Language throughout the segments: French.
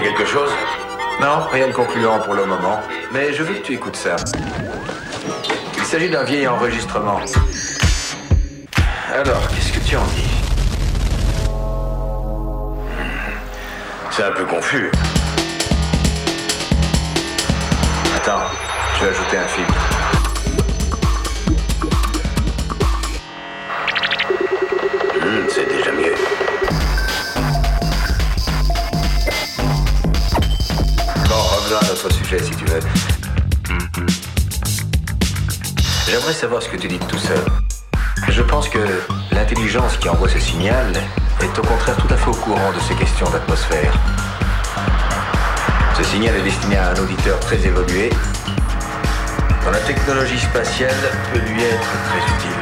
quelque chose Non, rien de concluant pour le moment. Mais je veux que tu écoutes ça. Il s'agit d'un vieil enregistrement. Alors, qu'est-ce que tu en dis C'est un peu confus. Attends, je vais ajouter un filtre. Notre sujet si tu veux. J'aimerais savoir ce que tu dis de tout ça. Je pense que l'intelligence qui envoie ce signal est au contraire tout à fait au courant de ces questions d'atmosphère. Ce signal est destiné à un auditeur très évolué, dont la technologie spatiale peut lui être très utile.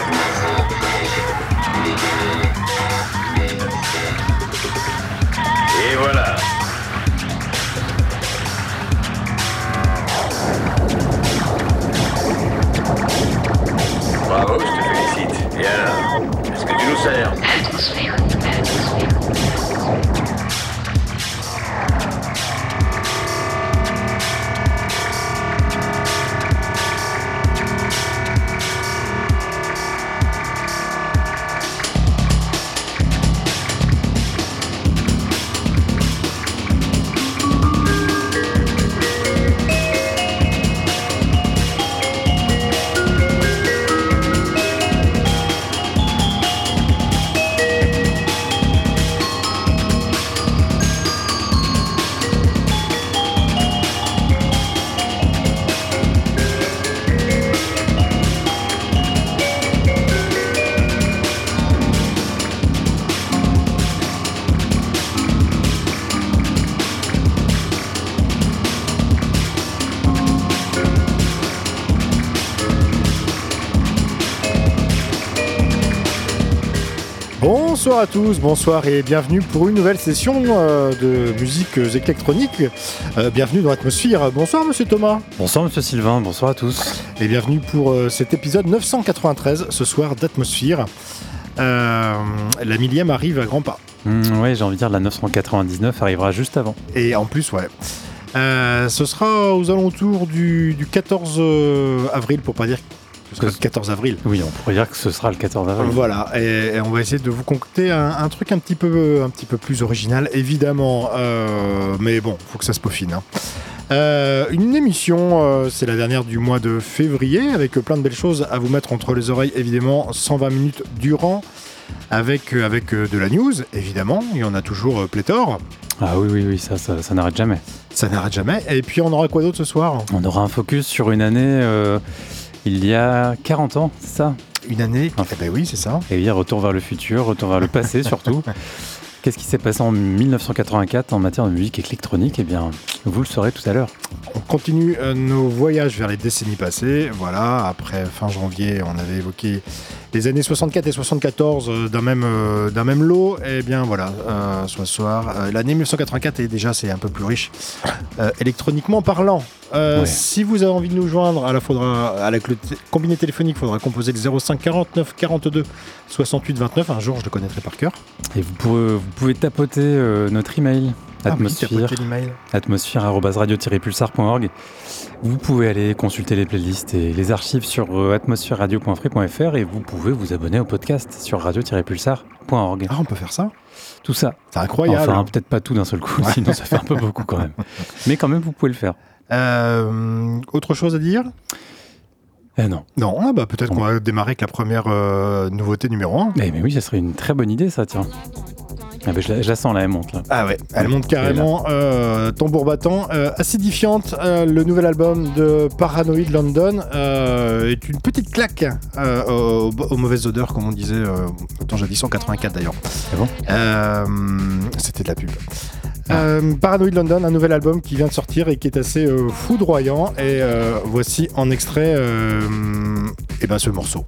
Bonsoir à tous, bonsoir et bienvenue pour une nouvelle session euh, de musique électronique. Euh, bienvenue dans l'atmosphère. Bonsoir Monsieur Thomas Bonsoir Monsieur Sylvain, bonsoir à tous. et bienvenue pour euh, cet épisode 993 ce soir d'atmosphère. La millième arrive à grands pas. Hmm, ouais, j'ai envie de dire la 999 arrivera juste avant. Et en plus, ouais. Euh, ce sera aux alentours du, du 14 euh, avril, pour pas dire que ce sera le 14 avril. Oui, on pourrait dire que ce sera le 14 avril. Voilà, et, et on va essayer de vous concocter un, un truc un petit peu, un petit peu plus original, évidemment. euh, mais bon, faut que ça se peaufine. hein. Euh, une émission, euh, c'est la dernière du mois de février, avec plein de belles choses à vous mettre entre les oreilles, évidemment, 120 minutes durant, avec, avec de la news, évidemment, il y en a toujours pléthore, Ah oui, oui, oui, ça, ça, ça n'arrête jamais. ça n'arrête jamais. Et puis on aura quoi d'autre ce soir? On aura un focus sur une année euh, il y a 40 ans, c'est ça? Une année Ah. Eh ben oui, c'est ça. Et oui, retour vers le futur, retour vers le passé surtout. Qu'est-ce qui s'est passé en 1984 en matière de musique électronique? Eh bien, vous le saurez tout à l'heure. On continue euh, nos voyages vers les décennies passées. Voilà, après fin janvier, on avait évoqué les années 64 et 74 euh, d'un même, euh, d'un même lot. Et bien voilà, euh, ce soir, l'année 1984 est déjà c'est un peu plus riche électroniquement parlant. Ouais. Si vous avez envie de nous joindre, à la faudra, avec le t- combiné téléphonique, il faudra composer le 05 49 42 68 29. Un jour, je le connaîtrai par cœur. Et vous pouvez, vous pouvez tapoter notre email Ah atmosphère, tapotez l'email. atmosphère-radio-pulsar.org. Vous pouvez aller consulter les playlists et les archives sur euh, atmosphère-radio.free.fr et vous pouvez vous abonner au podcast sur radio-pulsar.org. Ah, on peut faire ça Tout ça. C'est incroyable. Enfin, peut-être pas tout d'un seul coup, sinon ça fait un peu beaucoup quand même. Mais quand même, vous pouvez le faire. Euh, autre chose à dire? Eh non. Non, ah bah peut-être qu'on va démarrer avec la première euh, nouveauté numéro 1. Eh, mais oui, ça serait une très bonne idée, ça, tiens. Ah je, la, je la sens là, elle monte là. Ah ouais, elle monte carrément euh, tambour battant. Euh, acidifiante, euh, le nouvel album de Paranoid London est une petite claque aux, aux mauvaises odeurs, comme on disait, attends, jadis 184 d'ailleurs. C'est bon? C'était de la pub. Euh, Paranoid London, un nouvel album qui vient de sortir et qui est assez euh, foudroyant. Et euh, voici en extrait euh, eh ben, ce morceau.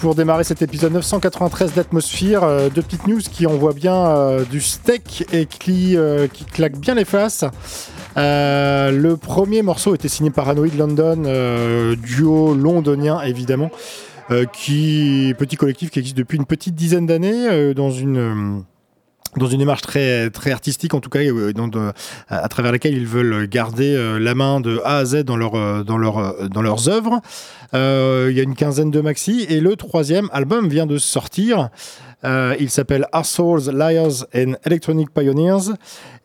Pour démarrer cet épisode 993 d'Atmosphère. Euh, deux petites news qui envoient bien euh, du steak et qui, euh, qui claquent bien les faces. le premier morceau était signé par Anoid London, duo londonien évidemment, qui petit collectif qui existe depuis une petite dizaine d'années dans une dans une démarche très artistique en tout cas à travers laquelle ils veulent garder la main de A à Z dans leur dans leur dans leurs œuvres euh, il y a une quinzaine de maxi et le troisième album vient de sortir. Euh, il s'appelle Souls, Liars and Electronic Pioneers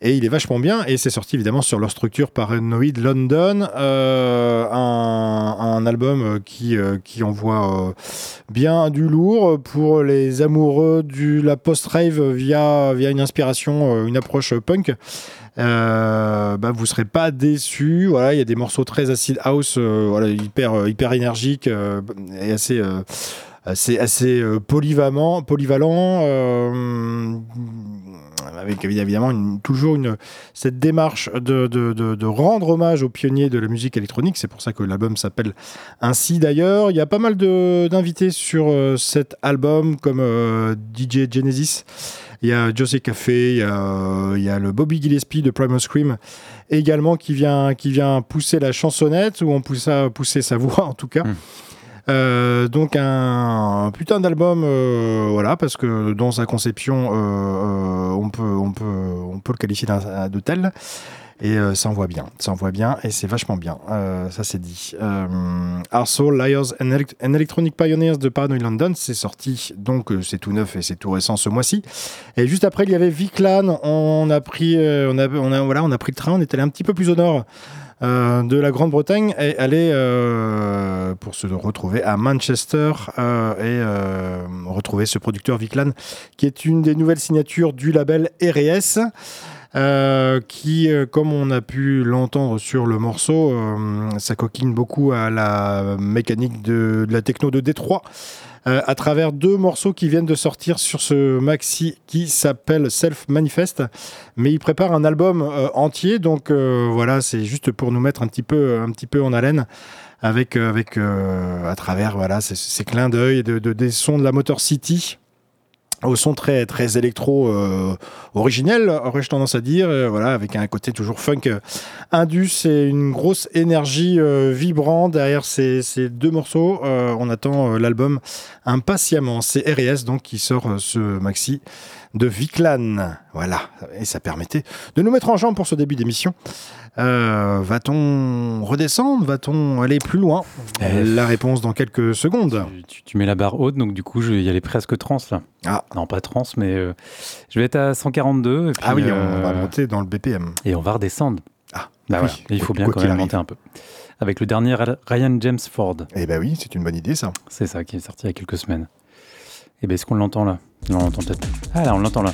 et il est vachement bien et c'est sorti évidemment sur leur structure Paranoid London, euh, un, album qui, qui envoie bien du lourd pour les amoureux de la post-rave via, via une inspiration, une approche punk. Euh, bah, vous serez pas déçus. Il y a des morceaux très acid house, euh, hyper euh, hyper énergiques et assez assez assez polyvalent, polyvalent avec évidemment toujours cette démarche de, rendre hommage aux pionniers de la musique électronique. C'est pour ça que l'album s'appelle ainsi d'ailleurs. Il y a pas mal d'invités sur cet album comme DJ Genesis. Il y a José Café, il y a, le Bobby Gillespie de Primal Scream également qui vient, qui vient pousser la chansonnette ou on pousse à pousser sa voix en tout cas. Hmm. Euh, donc un, putain d'album, euh, voilà, parce que dans sa conception, euh, on, peut, on, peut, on peut le qualifier de. Et ça envoie bien, ça envoie bien et c'est vachement bien. Ça c'est dit. Euh, Liars and, Electronic Pioneers de Paranoid London, c'est sorti donc c'est tout neuf et c'est tout récent ce mois-ci. Et juste après il y avait Viclan. On a pris, on a, on a, voilà, on a pris le train, on est allé un petit peu plus au nord. De la Grande-Bretagne et aller pour se retrouver à Manchester et retrouver ce producteur Viclan qui est une des nouvelles signatures du label RS. Euh, qui, euh, comme on a pu l'entendre sur le morceau, euh, ça beaucoup à la mécanique de, la techno de Détroit. À travers deux morceaux qui viennent de sortir sur ce maxi qui s'appelle Self Manifest. Mais il prépare un album entier, donc voilà, c'est juste pour nous mettre un petit peu, un petit peu en haleine avec, avec à travers voilà, ces, clins d'œil de, des sons de la Motor City au son très très électro euh, originel aurais-je tendance à dire euh, voilà avec un côté toujours funk euh, indus et une grosse énergie vibrante derrière ces, deux morceaux. On attend l'album impatiemment c'est R&S donc qui sort ce maxi de Viclan voilà et ça permettait de nous mettre en jambe pour ce début d'émission euh, va-t-on redescendre? Va-t-on aller plus loin? La réponse dans quelques secondes. Tu, mets la barre haute, donc du coup, je vais y aller presque trans là. Ah. Non, pas trans, mais euh, je vais être à 142. ah oui, on va euh, monter dans le BPM. Et on va redescendre. Ah, bah oui. il faut bien quand même monter un peu. Avec le dernier Ryan James Ford. Eh ben oui, c'est une bonne idée ça. C'est ça, qui est sorti il y a quelques semaines. Et eh ben est-ce qu'on l'entend là? On l'entend peut-être. Ah là, on l'entend là.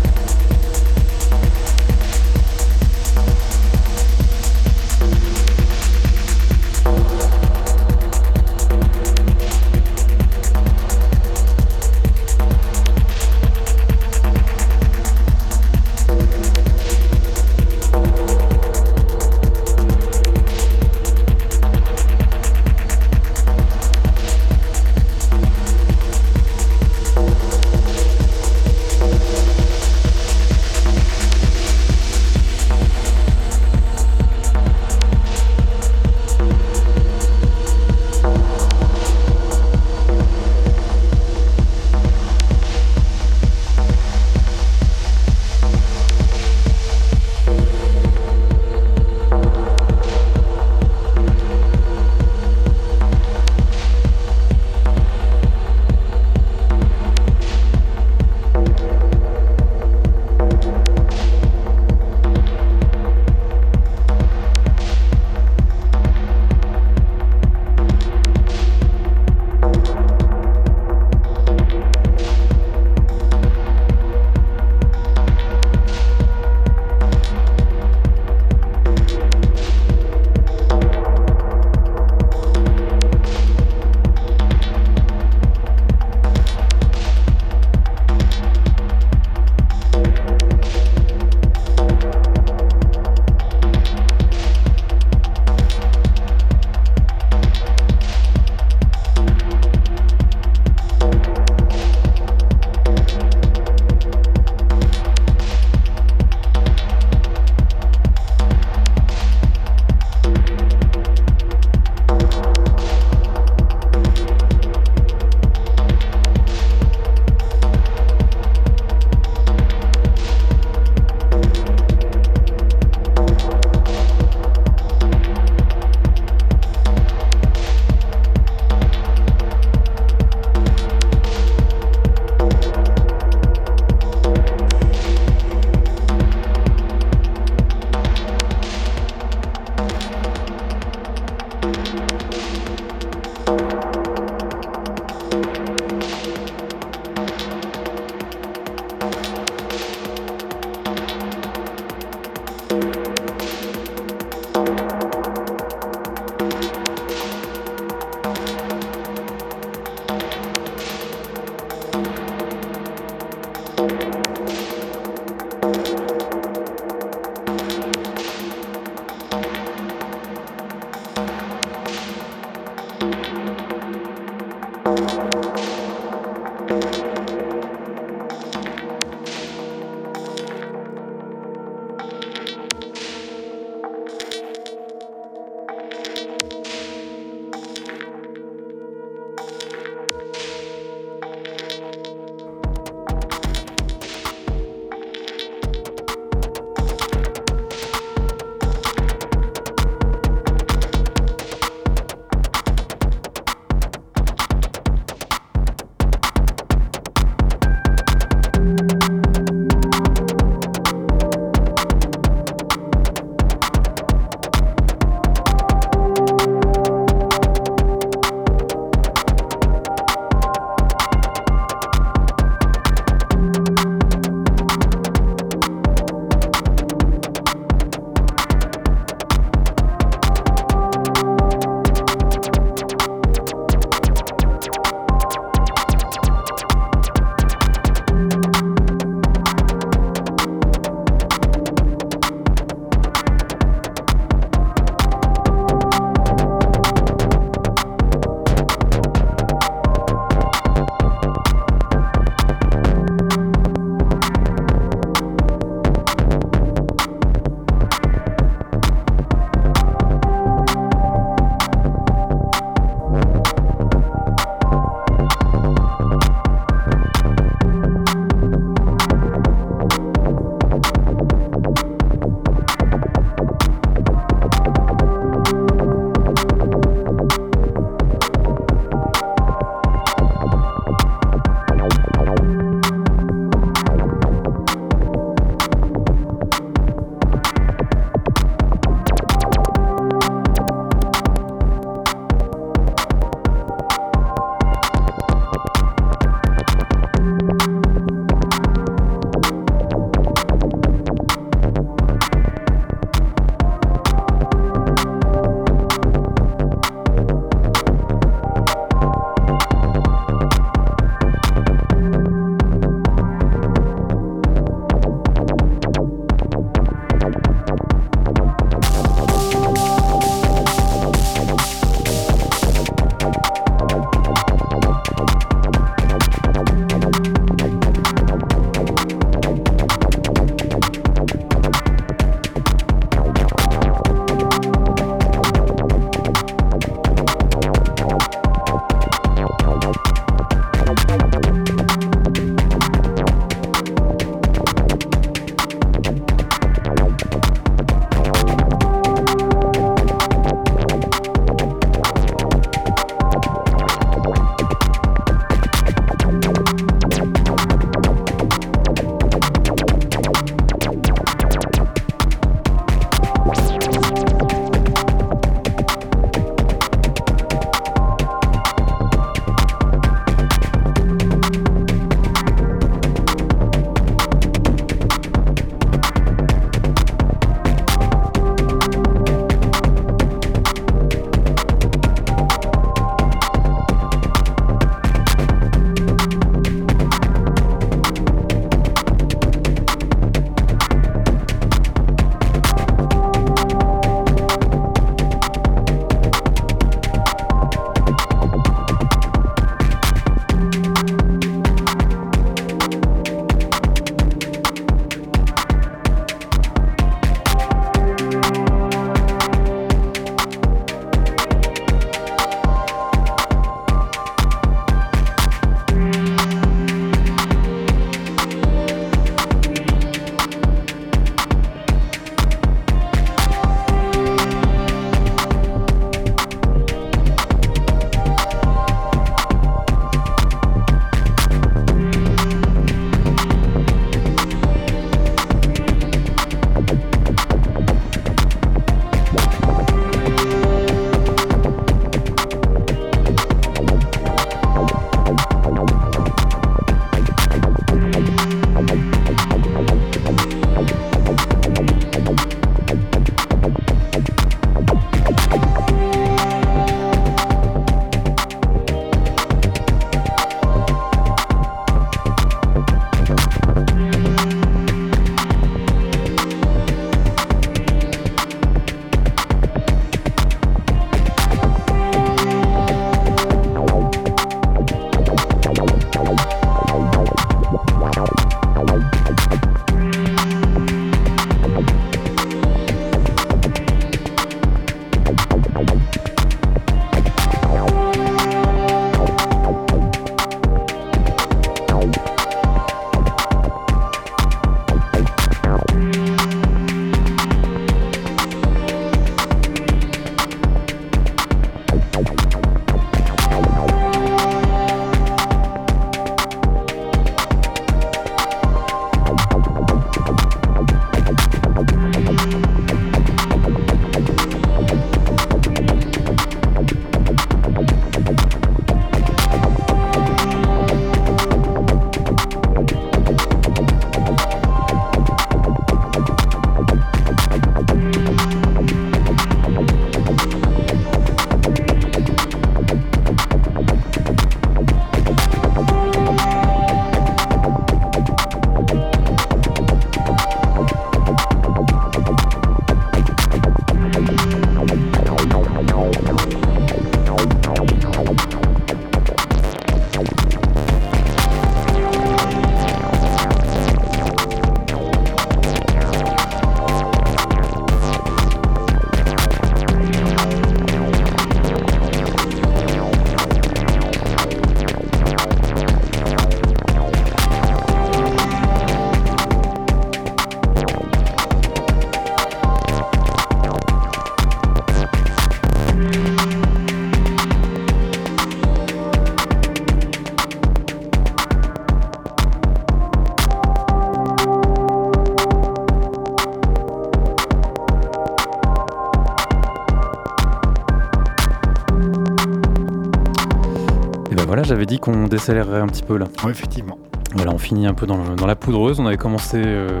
J'avais dit qu'on décélérerait un petit peu là. Ouais, effectivement. Voilà, on finit un peu dans, le- dans la poudreuse. On avait commencé euh,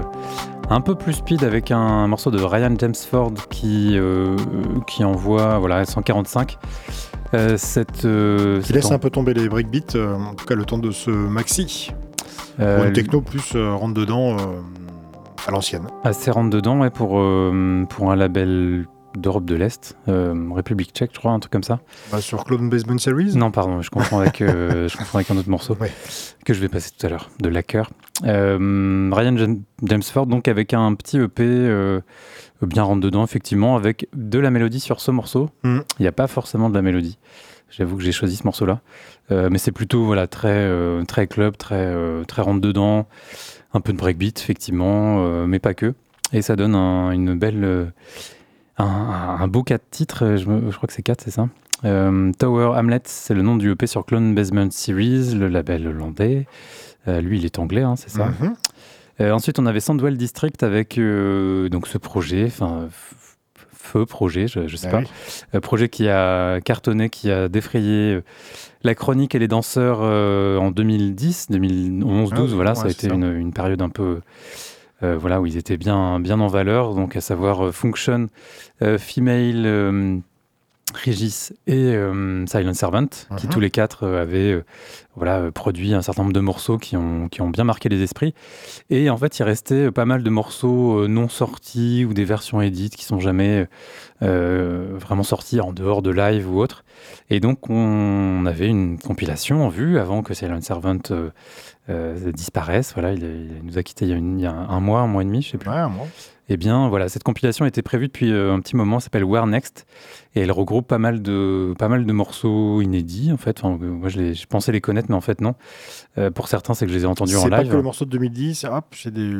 un peu plus speed avec un, morceau de Ryan James Ford qui, euh, qui envoie voilà, 145. Euh, cette, euh, Qui laisse un peu tomber les breakbeats, euh, en tout cas le temps de ce maxi. Pour une techno plus rentre dedans à l'ancienne. assez rentre dedans ouais, pour, pour un label d'Europe de l'Est, euh, République tchèque, je crois, un truc comme ça. Bah, sur Clone Basement Series Non, pardon, je confonds avec, euh, je confonds avec un autre morceau Ouais. que je vais passer tout à l'heure, de Lacker. Euh, Ryan Jan- James Ford, donc avec un petit EP euh, bien rentre dedans, effectivement, avec de la mélodie sur ce morceau. Mhm. Il n'y a pas forcément de la mélodie. J'avoue que j'ai choisi ce morceau-là. Mais c'est plutôt voilà, très, très club, très, très rentre dedans. Un peu de breakbeat, effectivement, mais pas que. Et ça donne un- une belle. Un, un- beau 4 titres, je, me- je crois que c'est 4, c'est ça Euh, Tower Hamlet, c'est le nom du EP sur Clone Basement Series, le label hollandais. Euh, lui, il est anglais, hein, c'est ça. Mhm. Euh, ensuite, on avait Sandwell District avec donc ce projet, enfin feu projet, je, je sais Ah pas, oui. Projet qui a cartonné, qui a défrayé la chronique et les danseurs en 2010, 2011, 12, Ah, voilà, ouais, ça a été. Une, une période un peu voilà où ils étaient bien bien en valeur, donc à savoir euh, Function, euh, Female. euh, Regis et euh, Silent Servant, qui Mhm. tous les quatre euh, avaient euh, voilà, euh, produit un certain nombre de morceaux qui ont, qui ont bien marqué les esprits. Et en fait, il restait pas mal de morceaux euh, non sortis ou des versions édites qui sont jamais euh, vraiment sortis en dehors de live ou autre. Et donc, on avait une compilation en vue avant que Silent Servant euh, euh, disparaisse. Voilà, il, est- il nous a quittés il y a, une- il y a un mois, un mois et demi, je sais plus. Ouais, moi. Eh bien, voilà, cette compilation était prévue depuis euh, un petit moment, elle s'appelle Where Next, et elle regroupe pas mal de, pas mal de morceaux inédits, en fait. Enfin, euh, moi, je, les- je pensais les connaître, mais en fait, non. Euh, pour certains, c'est que je les ai entendus en C'est pas live. que le morceau de 2010, hop, c'est des,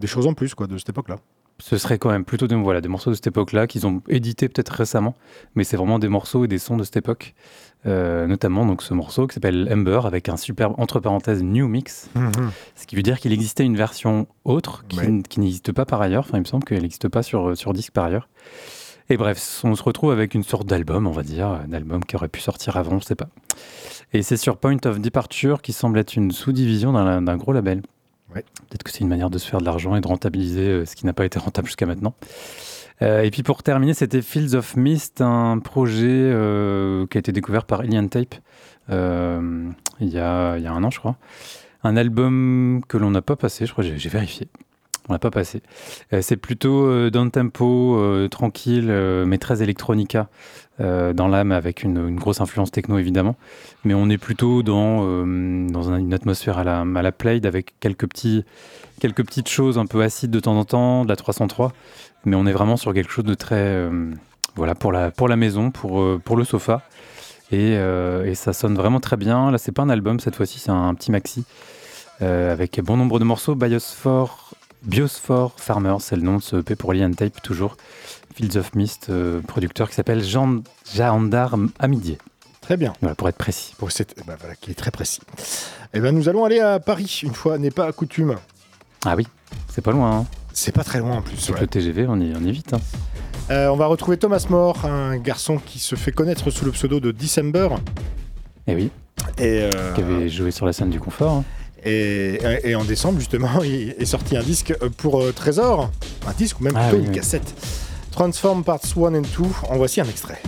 des choses en plus quoi, de cette époque-là. Ce serait quand même plutôt des, voilà, des morceaux de cette époque-là qu'ils ont édités peut-être récemment, mais c'est vraiment des morceaux et des sons de cette époque. Euh, notamment donc ce morceau qui s'appelle Ember avec un superbe entre parenthèses new mix, ce qui veut dire qu'il existait une version autre qui, Ouais. n- qui n'existe pas par ailleurs. Enfin, il me semble qu'elle n'existe pas sur, sur disque par ailleurs. Et bref, on se retrouve avec une sorte d'album, on va dire, d'album qui aurait pu sortir avant, je sais pas. Et c'est sur Point of Departure qui semble être une sous-division d'un gros label. Ouais. Peut-être que c'est une manière de se faire de l'argent et de rentabiliser euh, ce qui n'a pas été rentable jusqu'à maintenant. Euh, et puis pour terminer, c'était Fields of Mist, un projet euh, qui a été découvert par Alien Tape euh, il, y a, un an, je crois. Un album que l'on n'a pas passé, je crois, j'ai vérifié. On l'a pas passé. C'est plutôt down tempo, tranquille, mais très electronica dans l'âme, avec une, grosse influence techno évidemment. Mais on est plutôt dans, dans un- une atmosphère à la, à la Plaid avec quelques petites choses un peu acides de temps en temps, de la 303. Mais on est vraiment sur quelque chose de très. euh, voilà, pour la, pour la maison, pour, euh, pour le sofa. Et, euh, et ça sonne vraiment très bien. Là, c'est pas un album cette fois-ci, c'est un, petit maxi avec bon nombre de morceaux. Biosphore, Biosphore Farmer, c'est le nom de ce EP pour Lian Tape, toujours. Fields of Mist, euh, producteur qui s'appelle Jean Jahandar Amidier. Très bien. Voilà, pour être précis. Pour cette, bah, voilà, qui est très précis. Et ben nous allons aller à Paris une fois n'est pas coutume. Ah oui, c'est pas loin. Hein. C'est pas très loin en plus. Avec ouais. le TGV, on y, on y est vite. hein. Euh, on va retrouver Thomas More, un garçon qui se fait connaître sous le pseudo de December. Et oui, Et, euh, qui avait joué sur la scène du confort. hein. et, et en décembre, justement, il est sorti un disque pour euh, Trésor. Un disque ou même Ah plutôt oui, une oui. cassette. Transform Parts 1 and 2. En voici un extrait.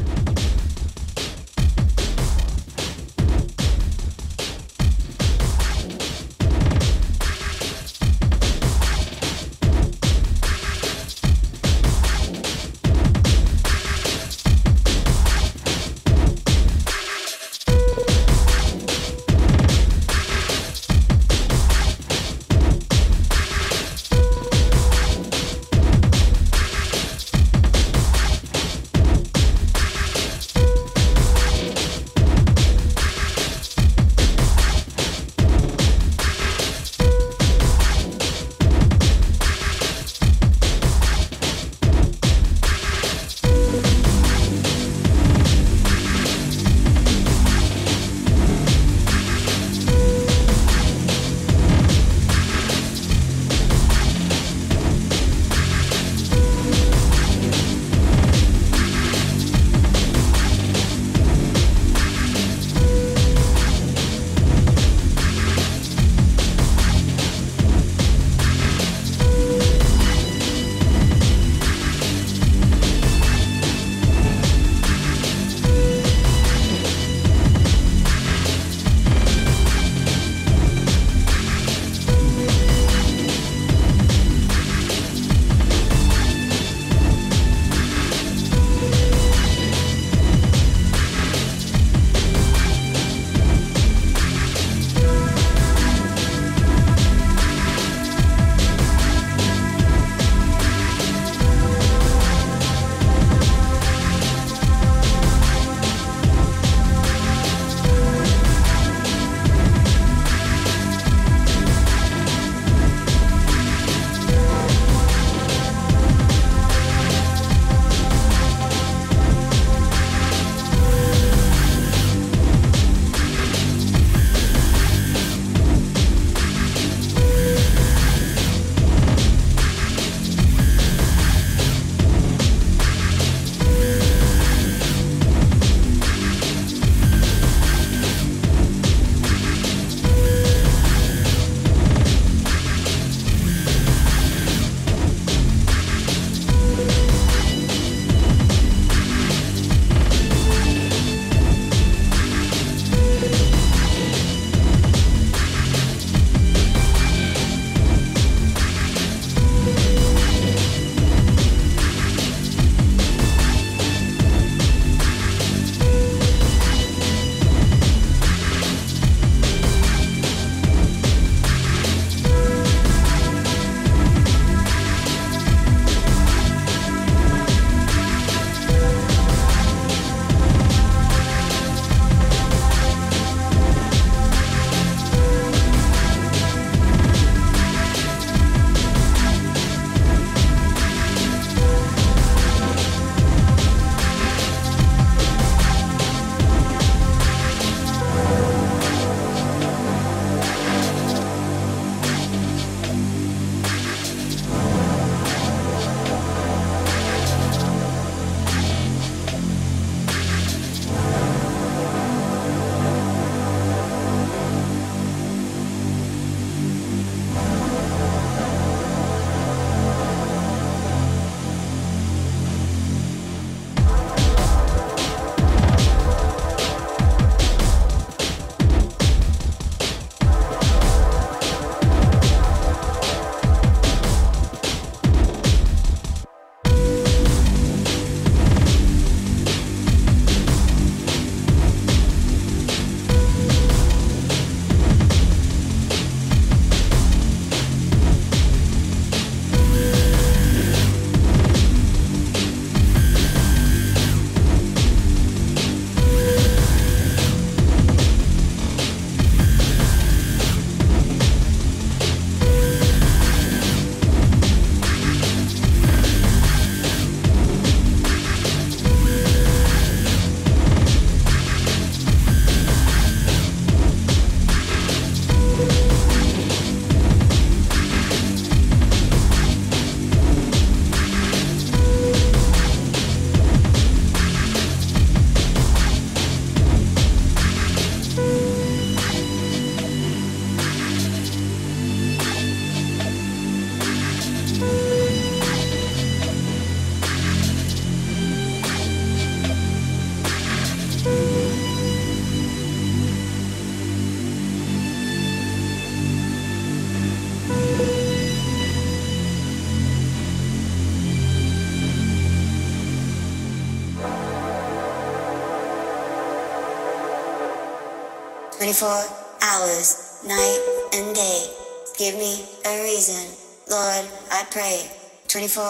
24 hours, night and day. Give me a reason, Lord, I pray. 24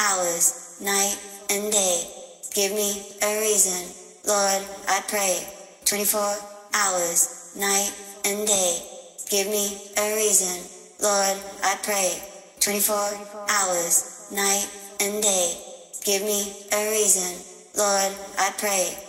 hours, night and day. Give me a reason, Lord, I pray. 24 hours, night and day. Give me a reason, Lord, I pray. 24 hours, night and day. Give me a reason, Lord, I pray.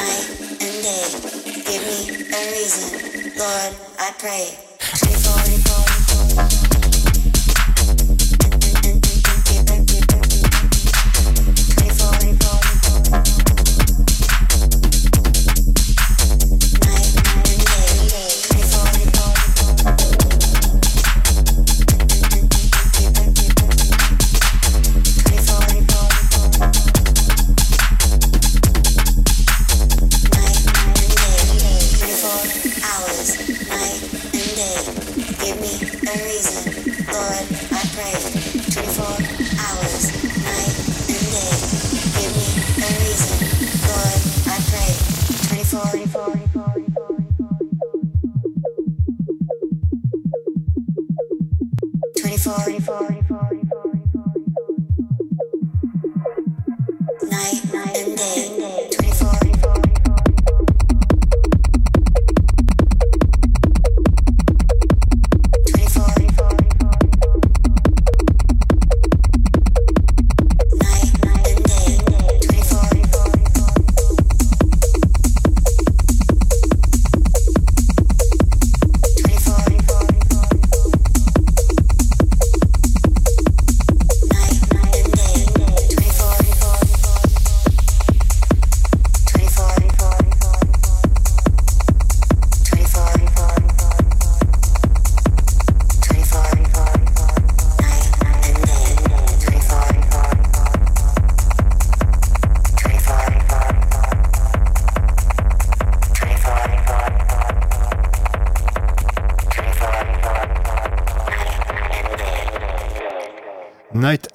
Night and day. Give me a reason, Lord, I pray.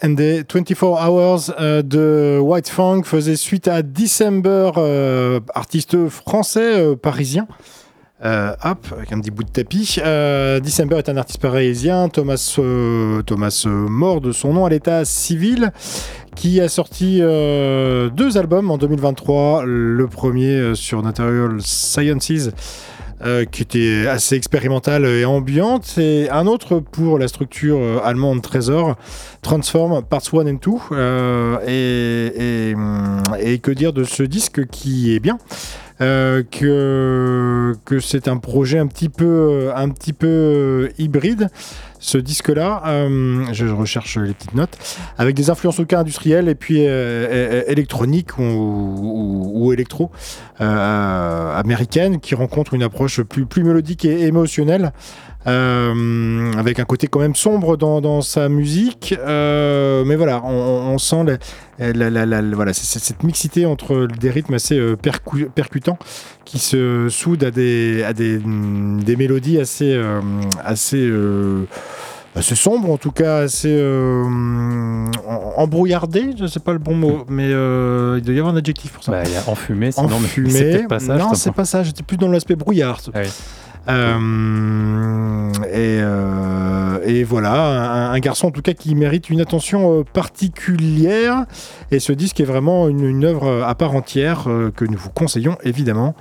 And Day, 24 Hours euh, de White Fang faisait suite à December, euh, artiste français euh, parisien. Hop, avec un petit bout de tapis. December est un artiste parisien, Thomas, Thomas mort de son nom à l'état civil, qui a sorti deux albums en 2023. Le premier sur Natural Sciences, euh, qui était assez expérimentale et ambiante, et un autre pour la structure euh, allemande Trésor, Transform Parts 1 and 2. euh, et, hum, et que dire de ce disque qui est bien que, que c'est un projet un petit peu, un petit peu hybride. Ce disque-là, euh, je recherche les petites notes, avec des influences au cas industrielles et puis euh, électroniques ou électro euh, américaines qui rencontrent une approche plus, plus mélodique et émotionnelle. Euh, avec un côté quand même sombre dans, dans sa musique, euh, mais voilà, on, on sent la- voilà, cette mixité entre des rythmes assez euh, percu- percutants qui se soudent à des, à des, mm, des mélodies assez, assez, assez sombres, en tout cas assez euh, embrouillardées, je sais pas le bon mot, mais euh, il doit y avoir un adjectif pour ça. Bah, y a enfumé, sinon, mais Enfumé. c'est pas ça. non, c'est pas ça. J'étais plus dans l'aspect brouillard. Ah oui. Euh, et, euh, et voilà, un, garçon en tout cas qui mérite une attention euh, particulière. Et ce disque est vraiment une, œuvre à part entière que nous vous conseillons évidemment.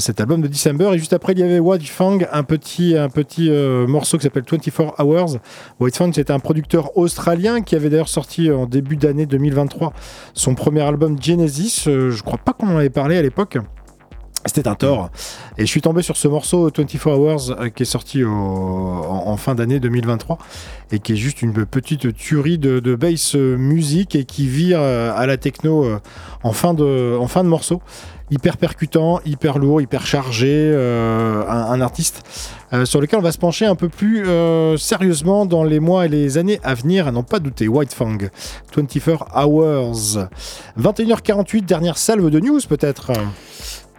Cet album de December et juste après il y avait White Fang un petit, un petit morceau qui s'appelle 24 Hours White Fang c'était un producteur australien qui avait d'ailleurs sorti en début d'année 2023 son premier album Genesis je crois pas qu'on en avait parlé à l'époque C'était un tort. Et je suis tombé sur ce morceau 24 Hours euh, qui est sorti en, fin d'année 2023 et qui est juste une petite tuerie de, de bass euh, musique et qui vire euh, à la techno en, fin de, morceau. Hyper percutant, hyper lourd, hyper chargé. un, artiste sur lequel on va se pencher un peu plus sérieusement dans les mois et les années à venir, à n'en pas douter. White Fang, 24 Hours. 21h48, dernière salve de news peut-être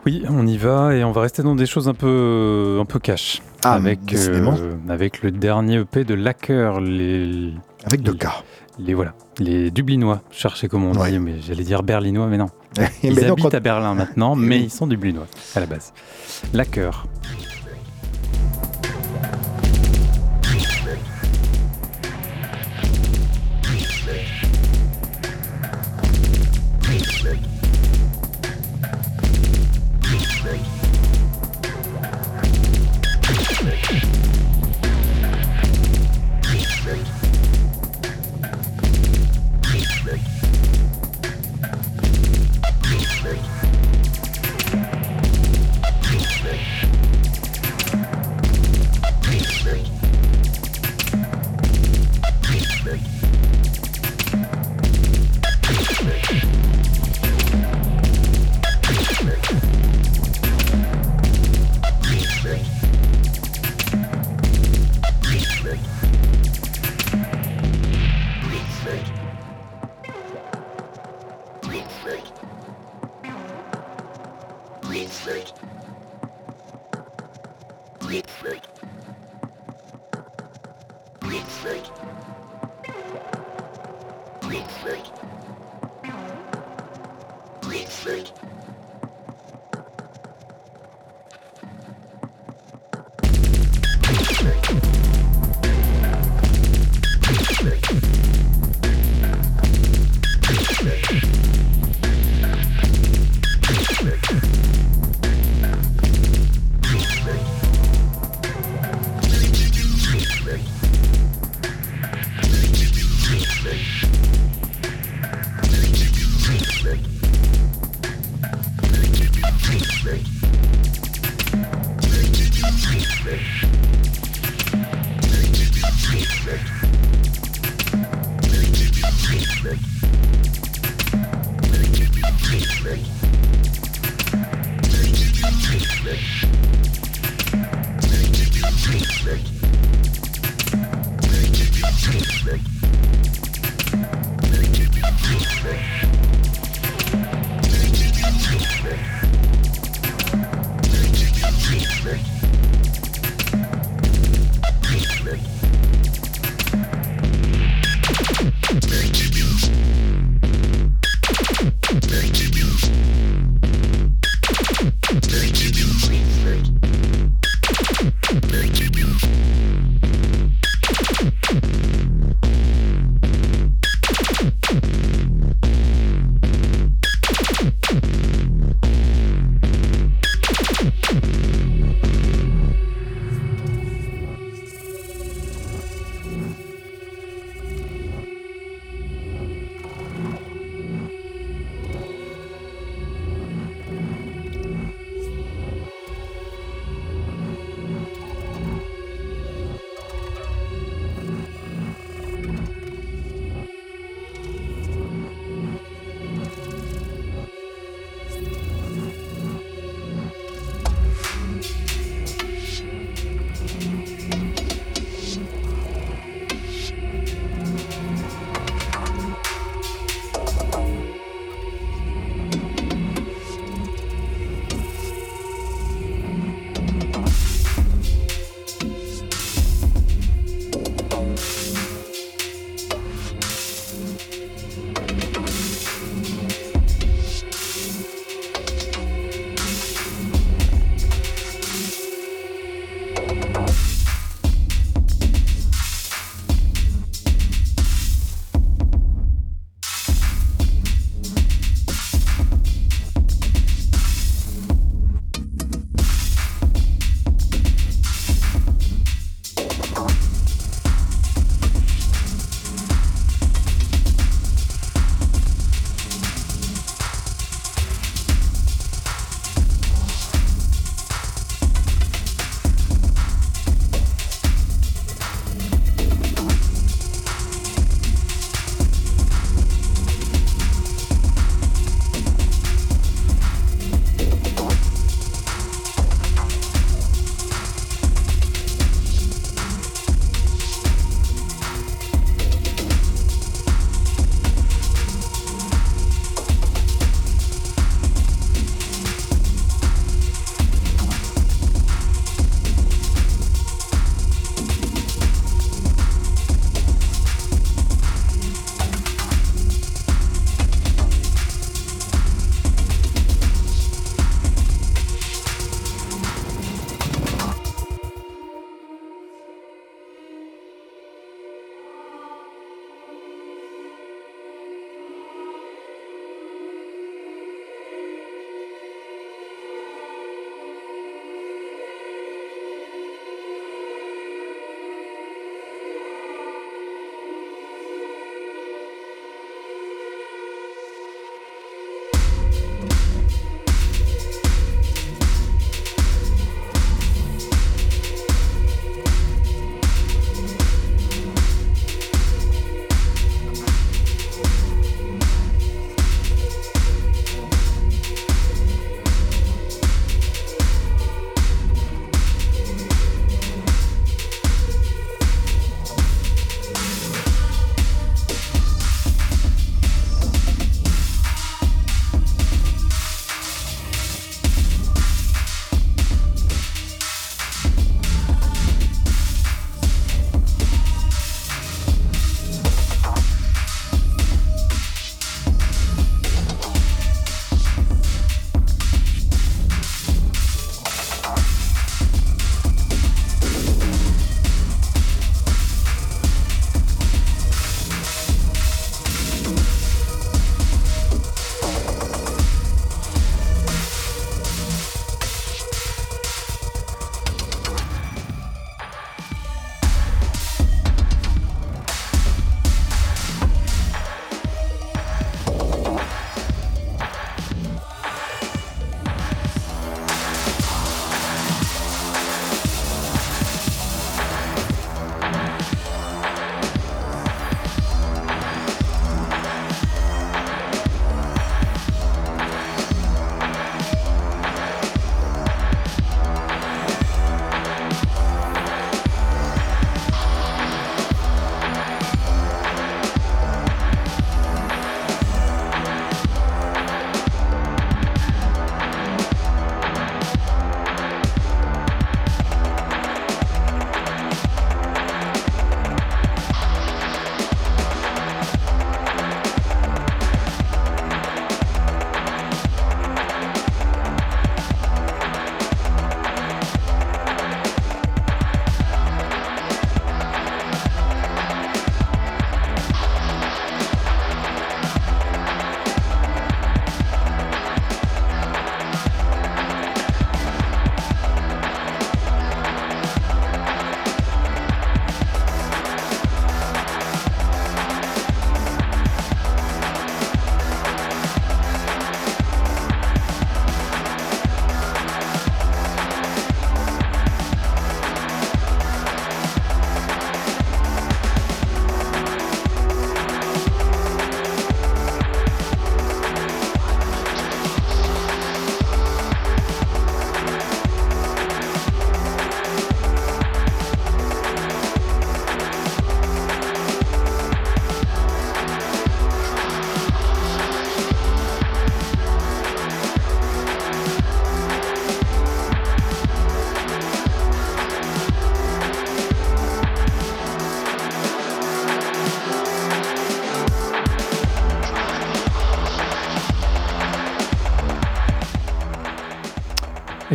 Oui, on y va et on va rester dans des choses un peu, un peu cash. Ah, avec, euh, avec le dernier EP de Lacker, les, Avec deux cas. les, voilà, les Dublinois. Je cherchais comment on Ouais. dit, mais j'allais dire Berlinois, mais non. Mais Ils non, habitent quand- à Berlin maintenant, mais ils sont Dublinois à la base. Lacker. Secret.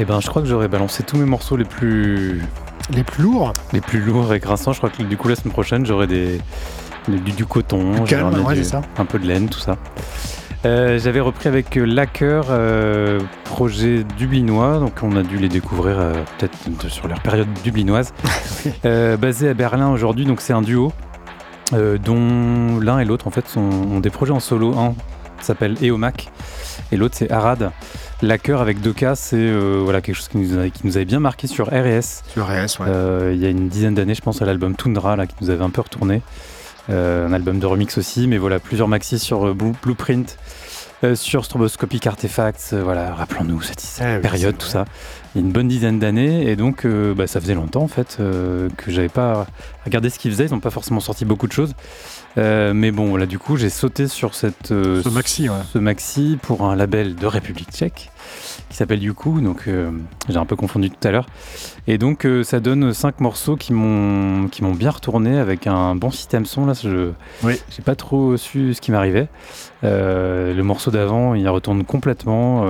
Eh ben, je crois que j'aurais balancé tous mes morceaux les plus, Les plus lourds les plus lourds et grinçants. Je crois que du coup, la semaine prochaine, j'aurai des, du, du coton, Du calme, j'aurai ouais, du- c'est ça. un peu de laine, tout ça. Euh, J'avais repris avec euh, Lacker, euh, projet dublinois, donc on a dû les découvrir euh, peut-être sur leur période dublinoise. Basé à Berlin aujourd'hui, donc c'est un duo dont l'un et l'autre en fait sont, ont des projets en solo. Un s'appelle Eomac et l'autre c'est Arad. Lacker avec deux cas, c'est euh, voilà, quelque chose qui nous, a- qui nous avait bien marqué sur RS. Sur RS, ouais. Euh, il y a une dizaine d'années, je pense à l'album Tundra là, qui nous avait un peu retourné. Euh, un album de remix aussi, mais voilà, plusieurs maxis sur Blue- Blueprint, sur Stroboscopic Artifacts. voilà, rappelons-nous cette, cette Eh oui, période, tout ça. Il y a une bonne dizaine d'années, et donc bah, ça faisait longtemps en fait que j'avais pas regardé ce qu'ils faisaient. Ils n'ont pas forcément sorti beaucoup de choses. Euh, mais bon, voilà, du coup, j'ai sauté sur cette, euh, Ce maxi, ouais. ce maxi pour un label de République tchèque qui s'appelle Yuku, donc euh, j'ai un peu confondu tout à l'heure. Et donc ça donne cinq morceaux qui m'ont bien retourné avec un bon système son. Là, je Oui. j'ai pas trop su ce qui m'arrivait. Le morceau d'avant, il retourne complètement.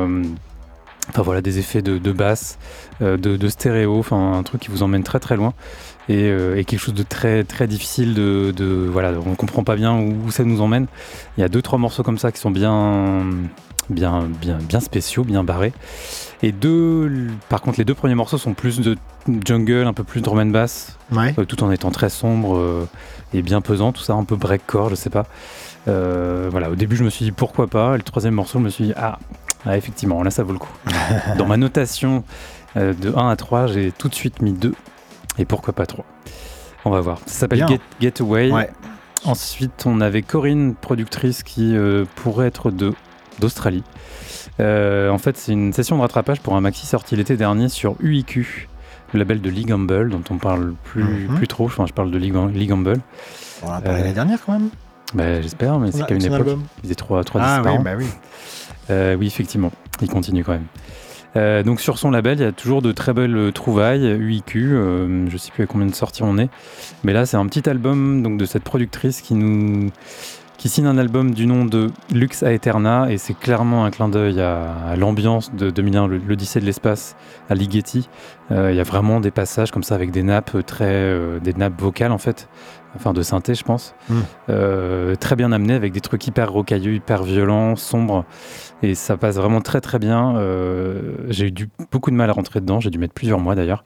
Enfin voilà, des effets de, de basse, de, de stéréo, enfin un truc qui vous emmène très très loin et, euh, et quelque chose de très très difficile de, de voilà, on comprend pas bien où, où ça nous emmène. Il y a deux trois morceaux comme ça qui sont bien bien bien bien spéciaux, bien barrés. Et deux, par contre, les deux premiers morceaux sont plus de jungle, un peu plus drum and bass, Ouais. euh, tout en étant très sombre euh, et bien pesant, tout ça un peu breakcore, je sais pas. Voilà, au début je me suis dit pourquoi pas, et le troisième morceau je me suis dit ah, ah, effectivement là ça vaut le coup. Dans ma notation de 1 à 3 j'ai tout de suite mis 2 et pourquoi pas 3. On va voir. Ça s'appelle. Get, Getaway. Ouais. Ensuite on avait Corinne, productrice qui euh, pourrait être de d'Australie. Euh, en fait c'est une session de rattrapage pour un maxi sorti l'été dernier sur UIQ. Le label de Lee Gamble, dont on parle plus, Mhm. plus trop. Enfin, je parle de Lee, Lee Gamble. On en a parlé Euh, l'année dernière quand même. Bah, J'espère, mais c'est qu'à une époque, album. ils faisaient trois, trois Ah oui, bah oui. Euh, oui, effectivement, il continue quand même. Euh, donc sur son label, il y a toujours de très belles trouvailles, UIQ, euh, je sais plus à combien de sorties on est, mais là c'est un petit album donc de cette productrice qui nous qui signe un album du nom de Lux Aeterna et c'est clairement un clin d'œil à, à l'ambiance de 2001, le- l'Odyssée de l'espace, à Ligeti. Euh, Il y a vraiment des passages comme ça avec des nappes très, euh, des nappes vocales en fait, enfin de synthé je pense, Mm. Euh, très bien amené avec des trucs hyper rocailleux, hyper violents, sombres et ça passe vraiment très très bien. Euh, j'ai eu du- beaucoup de mal à rentrer dedans, j'ai dû mettre plusieurs mois d'ailleurs,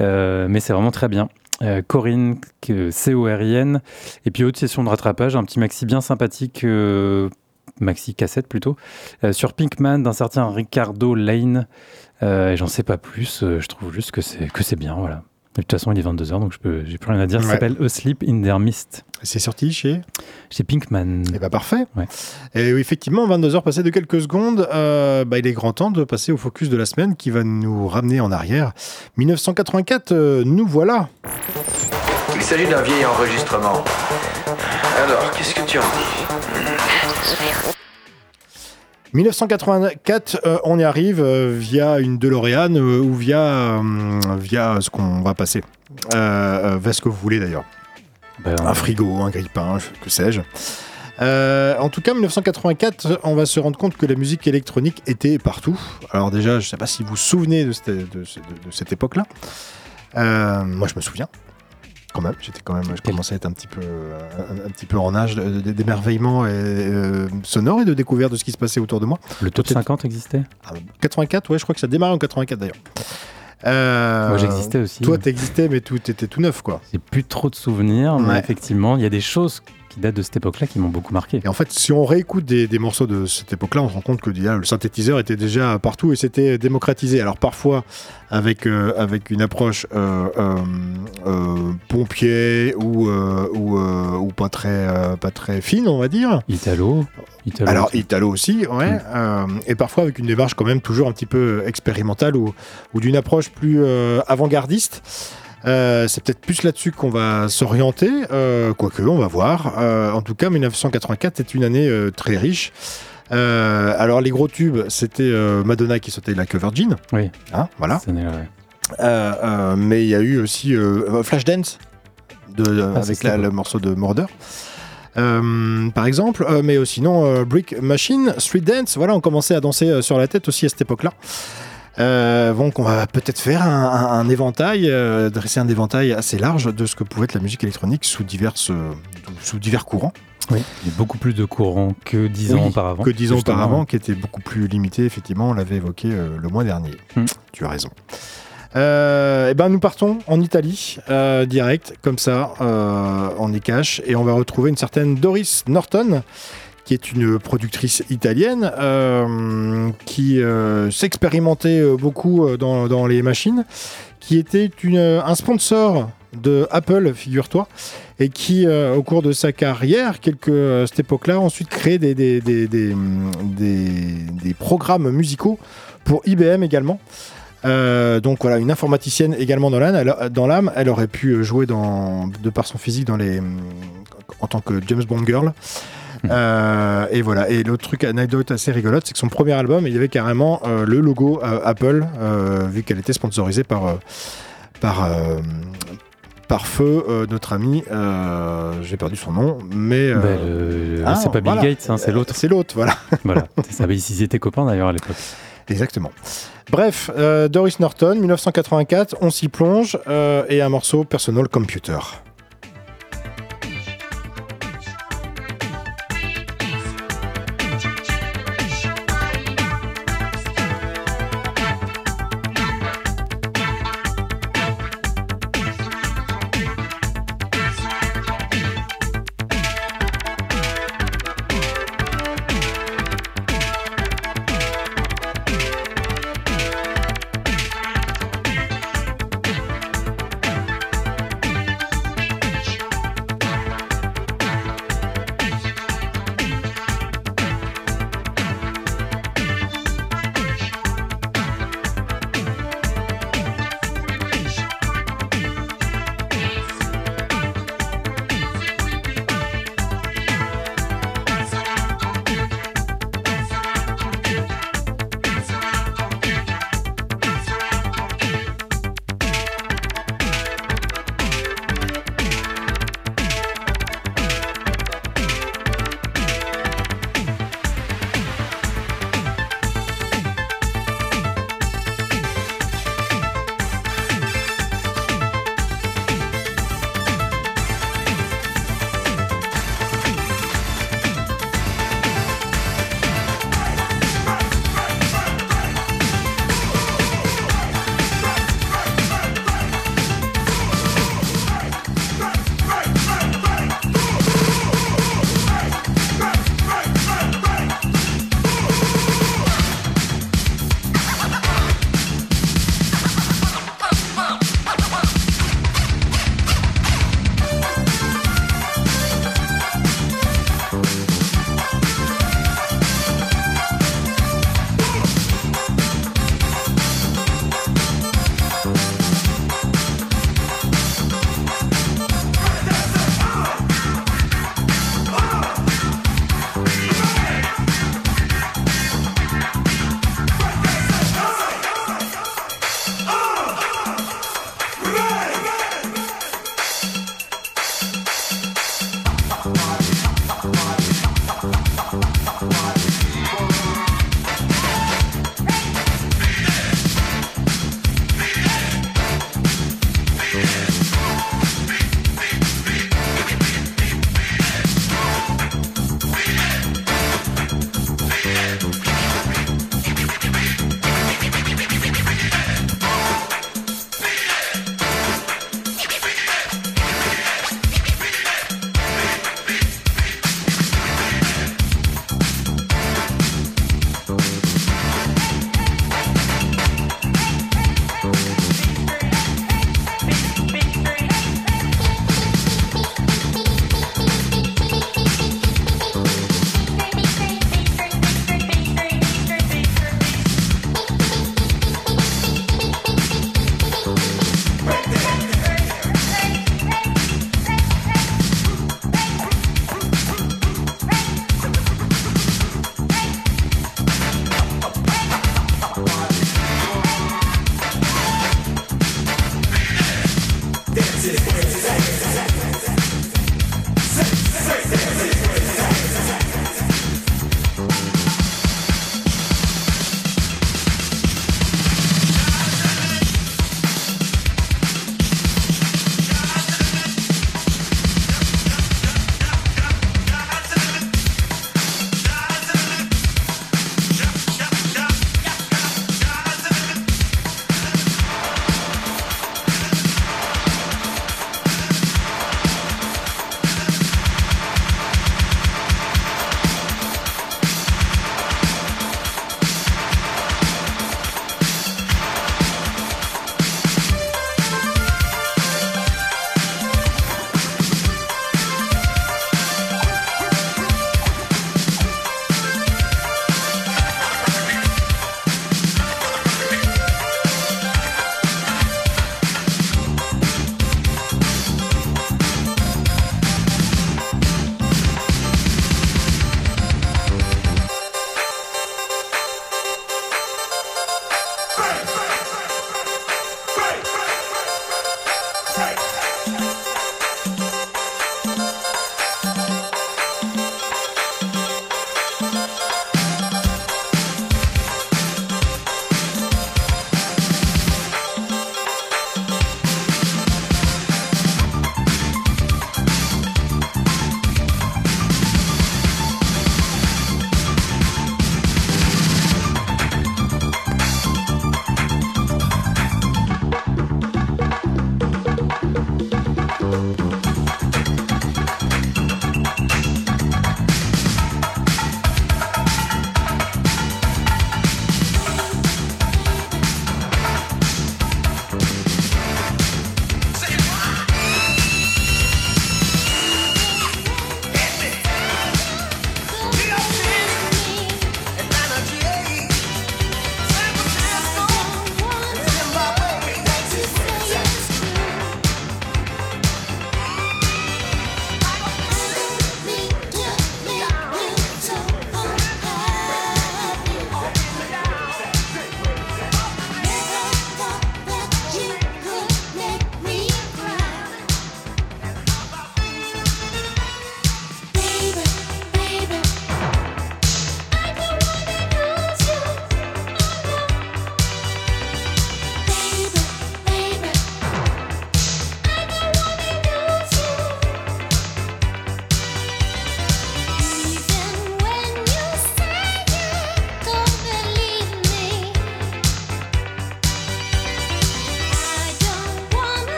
Euh, mais c'est vraiment très bien. Euh, Corinne, que- C-O-R-I-N, et puis autre session de rattrapage, un petit maxi bien sympathique, euh, maxi cassette plutôt, euh, sur Pinkman d'un certain Ricardo Lane. Euh, et J'en sais pas plus, euh, je trouve juste que c'est bien, voilà. De toute façon, il est 22h, donc je peux, j'ai plus rien à dire. Ça Ouais. s'appelle Asleep in Their Mist, C'est sorti chez. chez Pinkman. Eh bah parfait. Ouais. Et oui, effectivement, 22 heures passées de quelques secondes, euh, bah, il est grand temps de passer au focus de la semaine qui va nous ramener en arrière. 1984, euh, nous voilà. Il s'agit d'un vieil enregistrement. Alors, qu'est-ce que tu en dis? 1984, euh, on y arrive euh, via une DeLorean euh, ou via, via ce qu'on va passer. Vers ce que vous voulez d'ailleurs. Ben, Un frigo, un grille-pain, que sais-je. Euh, en tout cas, 1984, on va se rendre compte que la musique électronique était partout. Alors déjà, je ne sais pas si vous vous souvenez de cette, de ce- de- de cette époque-là. Euh, moi, je me souviens. Quand même, j'étais quand même, je commençais à être un petit peu, euh, un, un petit peu en âge de- d'émerveillement euh, sonore et de découverte de ce qui se passait autour de moi. le top peut-être- 50 existait? 84, ouais, je crois que ça démarrait en 84 d'ailleurs. Euh, Moi j'existais aussi. Toi, t'existais, mais tout était tout neuf, quoi. J'ai plus trop de souvenirs, mais Ouais. effectivement, il y a des choses qui datent de cette époque-là qui m'ont beaucoup marqué. Et en fait, si on réécoute des, des morceaux de cette époque-là, on se rend compte que le synthétiseur était déjà partout et c'était démocratisé. Alors parfois avec, euh, avec une approche euh, euh, pompier ou, ou, ou pas, très, pas très fine, on va dire. Italo, Italo Alors aussi. Italo aussi, ouais. Mm. et parfois avec une démarche quand même toujours un petit peu expérimentale ou, ou d'une approche plus avant-gardiste. Euh, c'est peut-être plus là-dessus qu'on va s'orienter, euh, quoique on va voir. Euh, en tout cas, 1984 est une année très riche. Alors les gros tubes, c'était Madonna qui sautait la que Virgin, Oui, hein, voilà. mais il y a eu aussi Flashdance de, Ah, avec la- le morceau de Murder. Euh, par exemple, euh, mais sinon euh, Brick Machine, Street Dance, voilà, on commençait à danser sur la tête aussi à cette époque-là. Euh, donc on va peut-être faire un, un- un éventail, euh, dresser un éventail assez large de ce que pouvait être la musique électronique sous, diverses, euh, sous divers courants. Oui. Il y a beaucoup plus de courants que dix ans Oui, auparavant. Que dix ans auparavant, qui était beaucoup plus limité, effectivement, on l'avait évoqué euh, le mois dernier. Hmm. Tu as raison. Euh, eh ben, nous partons en Italie, euh, direct, comme ça, on est cash, et on va retrouver une certaine Doris Norton, qui est une productrice italienne, euh, qui euh, s'expérimentait euh, beaucoup dans, dans les machines, qui était une, un sponsor de Apple, figure-toi, et qui, au cours de sa carrière, quelque, euh, cette époque-là, ensuite créé des, des, des, des, des- programmes musicaux pour IBM également. Donc voilà, une informaticienne également dans l'âme. Elle, aurait pu jouer dans, de par son physique dans les, en tant que James Bond girl. Euh, et voilà. Et l'autre truc, anecdote assez rigolote, c'est que son premier album, il y avait carrément euh, le logo euh, Apple, vu qu'elle était sponsorisée par, par, par feu euh, notre ami. euh, J'ai perdu son nom, mais euh, Ben, le- ah, c'est pas Bill voilà. Gates, hein, c'est l'autre. c'est l'autre, voilà. voilà. Ça. Ils étaient copains d'ailleurs à l'époque. Exactement. Bref, Doris Norton, 1984, on s'y plonge, et un morceau Personal Computer.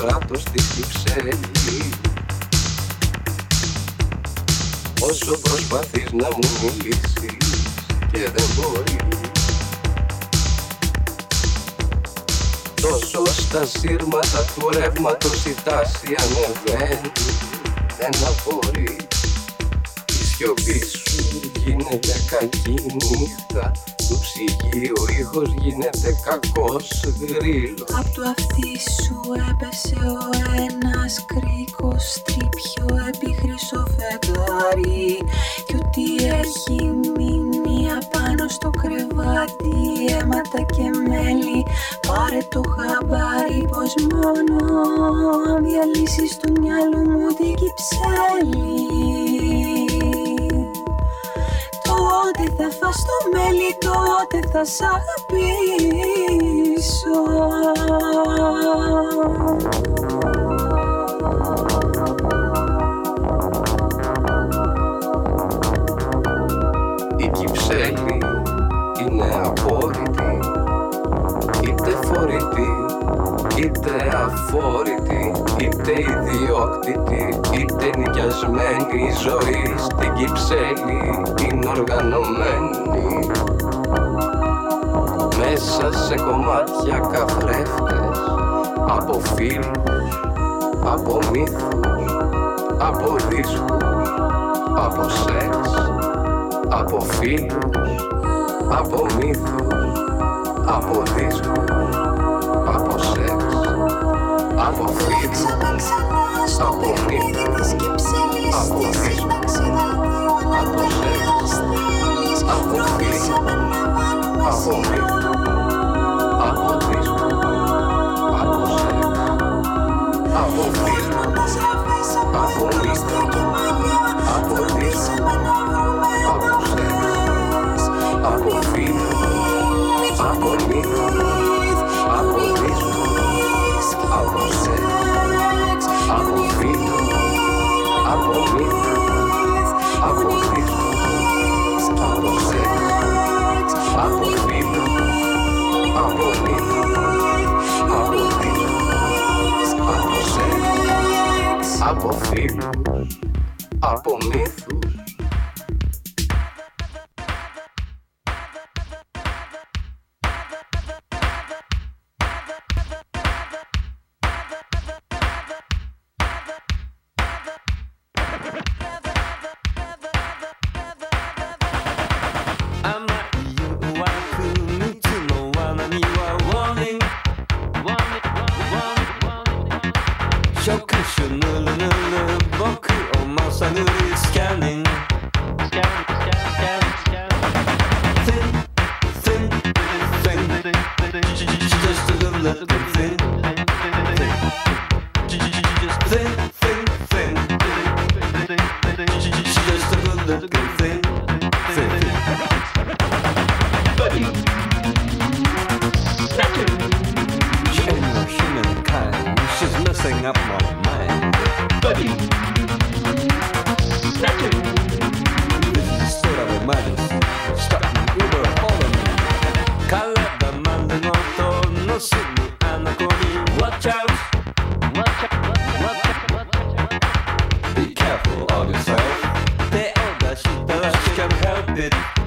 Κράτος της Κυψέλη Όσο προσπαθείς να μου μιλήσεις και δεν μπορείς. Τόσο στα σύρματα του ρεύματος η τάση ανεβαίνει Δεν απορείς. Η σιωπή σου γίνεται κακή νύχτα Του ψυγείου ο ήχος γίνεται κακός γρήλος. Απ' το αυτί σου έπεσε ο ένας κρίκος τρίπιο επί χρυσό φεγγάρι. Κι ό,τι έχει μείνει απάνω στο κρεβάτι αίματα και μέλι. Πάρε το χαμπάρι πως μόνο αν διαλύσεις του μυαλού μου την κυψέλη Τότε θα φας το μέλι, τότε θα σ' αγαπήσω. Η Κυψέλη είναι απόρριτη Είτε φορητή, είτε αφόρητη Είτε ιδιόκτητη, είτε νοικιασμένη Η ζωή στην Κυψέλη είναι οργανωμένη. Μέσα σε κομμάτια καθρέφτες Από φίλους, από μύθους, από δίσκους Από σεξ, από φίλους, από μύθους, από δίσκους, από σεξ, Apofrit. Apofrit. Apofrit. Apofrit. Apofrit. Apofrit. Papo firme. Papo mesmo. it.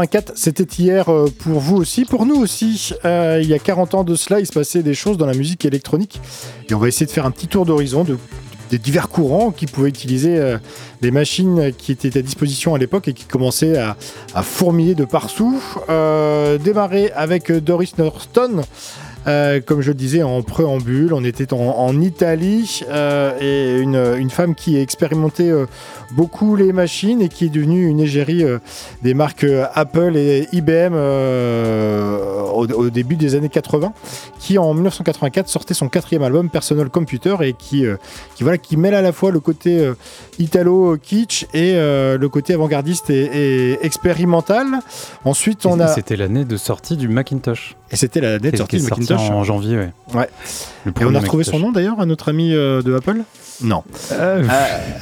84, c'était hier euh, pour vous aussi, pour nous aussi. Euh, il y a 40 ans de cela, il se passait des choses dans la musique électronique. Et on va essayer de faire un petit tour d'horizon de, des divers courants qui pouvaient utiliser euh, les machines qui étaient à disposition à l'époque et qui commençaient à, fourmiller de partout. Euh, démarrer avec Doris Norton. Euh, comme je le disais en préambule, on était en, en Italie euh, et une, une femme qui a expérimenté euh, beaucoup les machines et qui est devenue une égérie des marques Apple et IBM au, au début des années 80, qui en 1984 sortait son quatrième album Personal Computer et qui, qui, voilà, qui mêle à la fois le côté euh, italo kitsch et le côté avant-gardiste et, et expérimental. Ensuite, on a C'était l'année de sortie du Macintosh. Et c'était la date sortie de sorti Macintosh. en janvier, ouais. Et on a retrouvé son nom d'ailleurs à notre ami euh, de Apple? Non. Euh,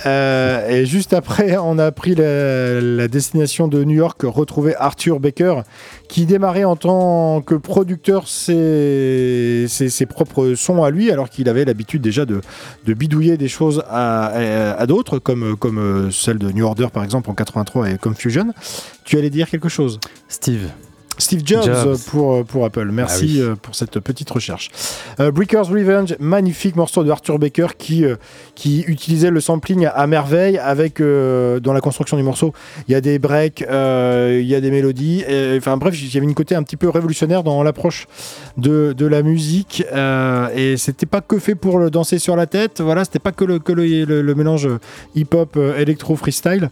Euh, et juste après, on a pris la, la destination de New York, retrouver Arthur Baker, qui démarrait en tant que producteur ses, ses- ses propres sons à lui, alors qu'il avait l'habitude déjà de, de bidouiller des choses à, à- à d'autres, comme, comme celle de New Order par exemple en 83 et Confusion. Tu allais dire quelque chose? Steve. Steve Jobs, Jobs. Pour, pour Apple. Merci Ah oui. euh, pour cette petite recherche. Euh, Breaker's Revenge, magnifique morceau de Arthur Baker qui, euh, qui utilisait le sampling à merveille avec euh, dans la construction du morceau. Il y a des breaks, euh, il y a des mélodies. Enfin bref, il y avait une côté un petit peu révolutionnaire dans l'approche de, de la musique euh, et c'était pas que fait pour le danser sur la tête. Voilà, c'était pas que le, que le, le- le mélange hip-hop, euh, électro, freestyle.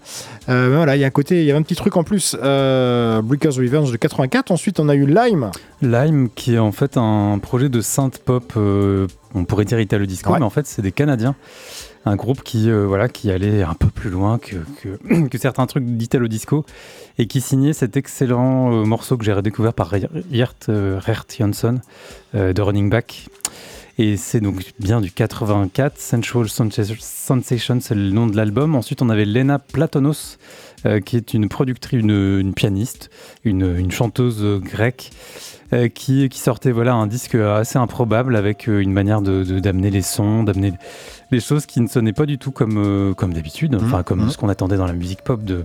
Euh, mais voilà, il y a un côté, il y avait un petit truc en plus. Euh, Breaker's Revenge de 84. Ensuite, on a eu Lime. Lime, qui est en fait un projet de synth pop, euh, on pourrait dire italo disco, Ouais. mais en fait c'est des Canadiens. Un groupe qui, euh, voilà, qui allait un peu plus loin que, que, que certains trucs d'italo disco et qui signait cet excellent euh, morceau que j'ai redécouvert par Jansson euh, de Running Back. Et c'est donc bien du 84. Sensual Sensation, c'est le nom de l'album. Ensuite, on avait Lena Platonos, euh, qui est une productrice, une, une pianiste, une, une chanteuse grecque, euh, qui, qui sortait voilà, un disque assez improbable avec euh, une manière de- d'amener les sons, d'amener les choses qui ne sonnaient pas du tout comme, comme d'habitude, enfin comme mhm. ce qu'on attendait dans la musique pop de,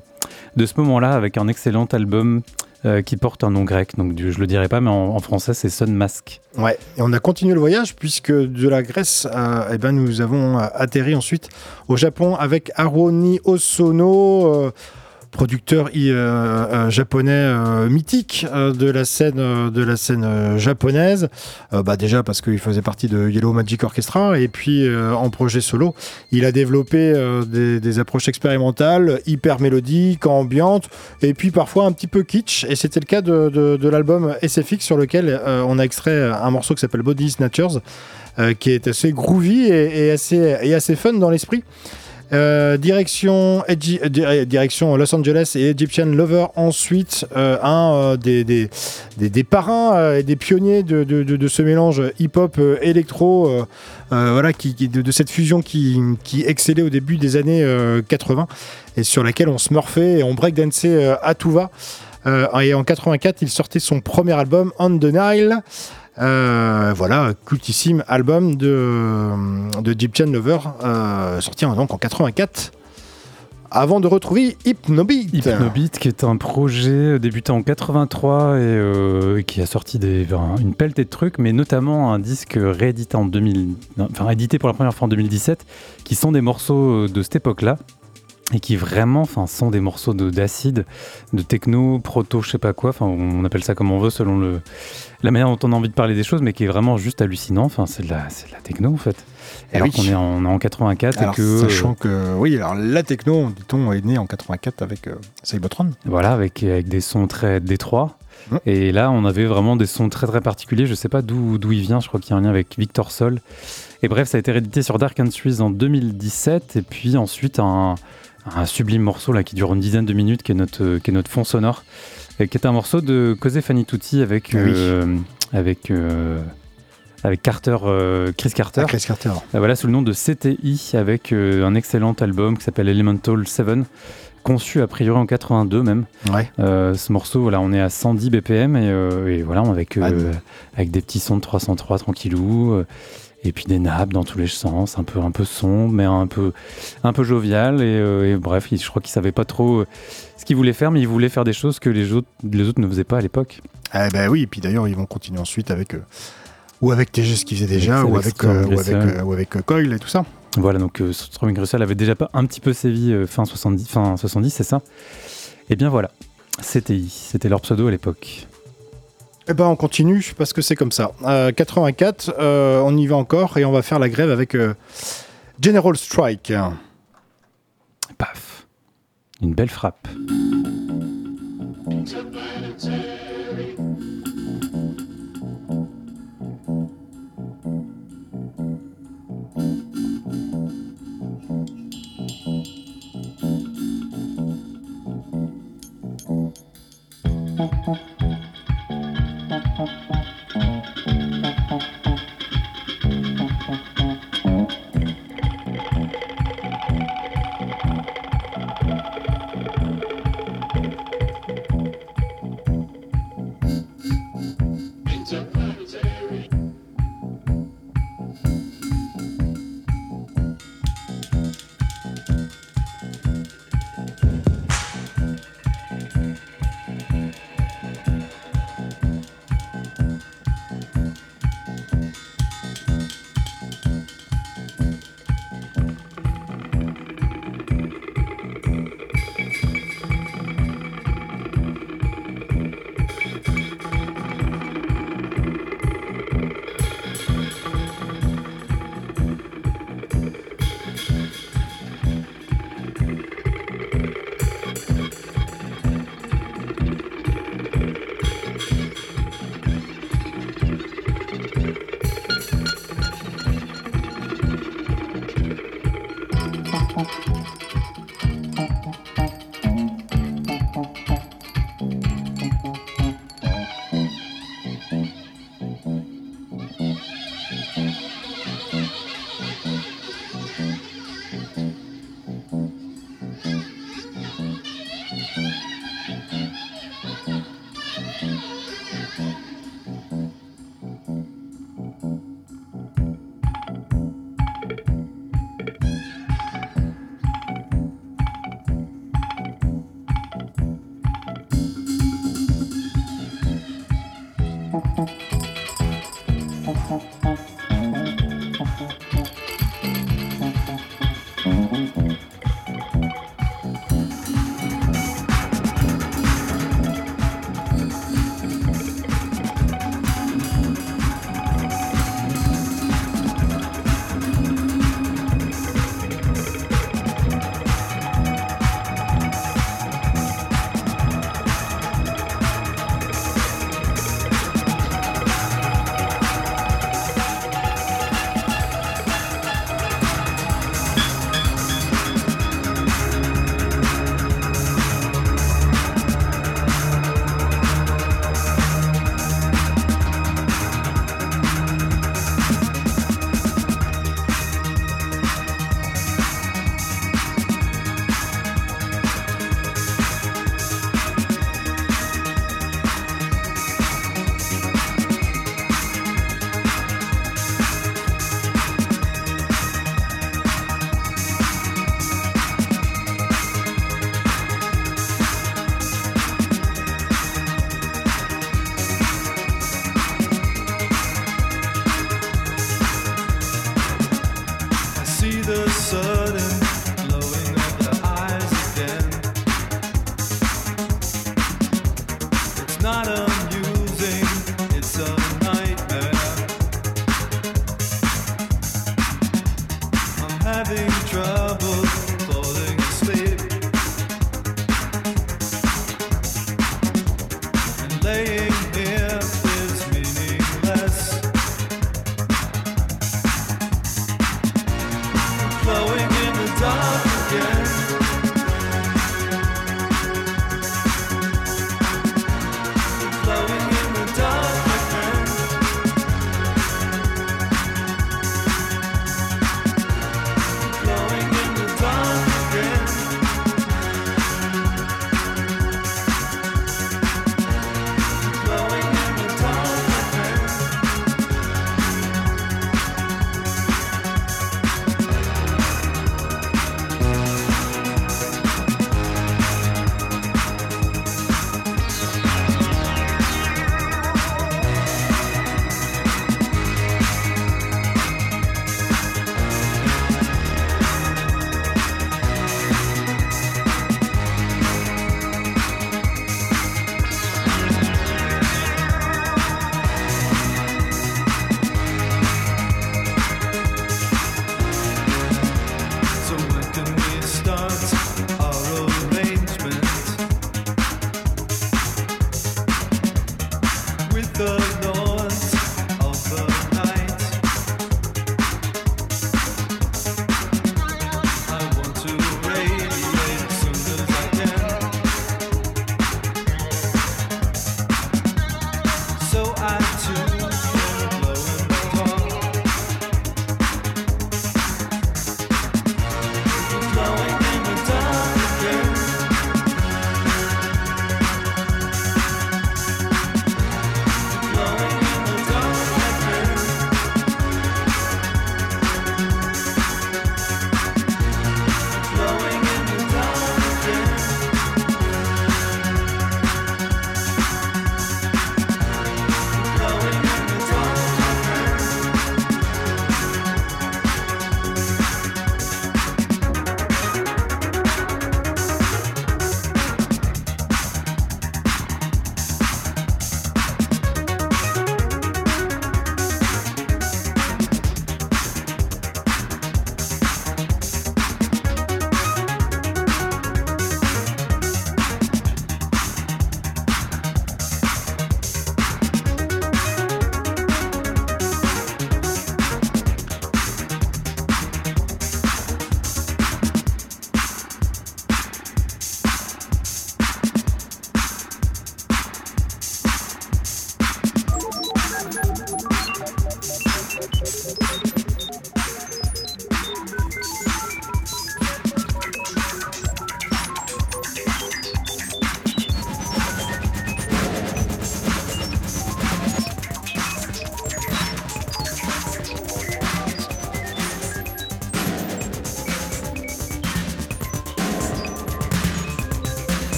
de ce moment-là, avec un excellent album euh, qui porte un nom grec. Donc du- je le dirai pas, mais en, en français c'est Sun Mask. Ouais, et on a continué le voyage puisque de la Grèce, euh, eh ben, nous avons atterri ensuite au Japon avec Aroni Osono, euh, producteur euh, japonais euh, mythique euh, de la scène, de la scène japonaise. Bah, déjà parce qu'il faisait partie de Yellow Magic Orchestra et puis en projet solo, il a développé des, approches expérimentales, hyper mélodiques, ambiantes et puis parfois un petit peu kitsch. Et c'était le cas de, de- l'album SFX sur lequel on a extrait un morceau qui s'appelle Body Snatchers, qui est assez groovy et assez, et assez fun dans l'esprit. Euh, euh, euh, direction Los Angeles et Egyptian Lover. Ensuite un des, des, des, des parrains et des pionniers de, de, de- ce mélange hip-hop électro voilà qui, de, cette fusion qui, qui excellait au début des années euh, 80 et sur laquelle on smurfait et on breakdansait euh, à tout va. Et en 84 il sortait son premier album On the Nile euh, voilà, cultissime album de, de Egyptian Lover, euh, sorti en- donc en 84. Avant de retrouver Hypnobeat. Hypnobeat, qui est un projet débutant en 83 et euh, qui a sorti des, un- une pelletée de trucs, mais notamment un disque réédité en 2000, non, enfin édité pour la première fois en 2017, qui sont des morceaux de cette époque-là et qui vraiment, enfin, sont des morceaux de- d'acide, de, techno, proto, je sais pas quoi. Enfin, on appelle ça comme on veut selon le la manière dont on a envie de parler des choses, mais qui est vraiment juste hallucinant. Enfin, c'est de la, c'est la techno en fait. Eh Alors oui. qu'on est en, en 84 Alors, et que sachant que, oui, alors la techno, dit-on, est née en 84 avec euh, Cybertron. Voilà, avec, avec des sons très détroits. Ouais. Et là, on avait vraiment des sons très très particuliers. Je sais pas d'où il vient. Je crois qu'il y a un lien avec Victor Sol. Et bref, ça a été réédité sur Dark Entries en 2017. Et puis ensuite, un, un sublime morceau là qui dure une dizaine de minutes, qui est notre, euh, qui est notre fond sonore, et qui est un morceau de Cosé Fanny Tutti avec, oui. euh, avec, euh, avec Carter, euh, Chris Carter. Ah, Chris Carter. Voilà, sous le nom de CTI, avec un excellent album qui s'appelle Elemental 7, conçu a priori en 82 même. Ouais. Euh, ce morceau, voilà, on est à 110 BPM et, euh, et voilà, avec, euh, avec des petits sons de 303 tranquillou. Et puis des nappes dans tous les sens, un peu, un peu sombre, mais un peu, un peu jovial. Et, euh, et bref, il- je crois qu'il savait pas trop euh, ce qu'il voulait faire, mais il voulait faire des choses que les autres, les autres ne faisaient pas à l'époque. Eh ben oui, et puis d'ailleurs, ils vont continuer ensuite avec. euh, ou avec TG, ce qu'ils faisaient déjà, ou avec euh, ou avec, ou avec Coil et tout ça. Voilà, donc Stormy Grussel avait déjà pas un petit peu sévi fin 70, fin 70, c'est ça? Et bien voilà, CTI, c'était leur pseudo à l'époque. Eh ben, on continue parce que c'est comme ça. Euh, 84, euh, on y va encore et on va faire la grève avec euh, General Strike. Paf Une belle frappe.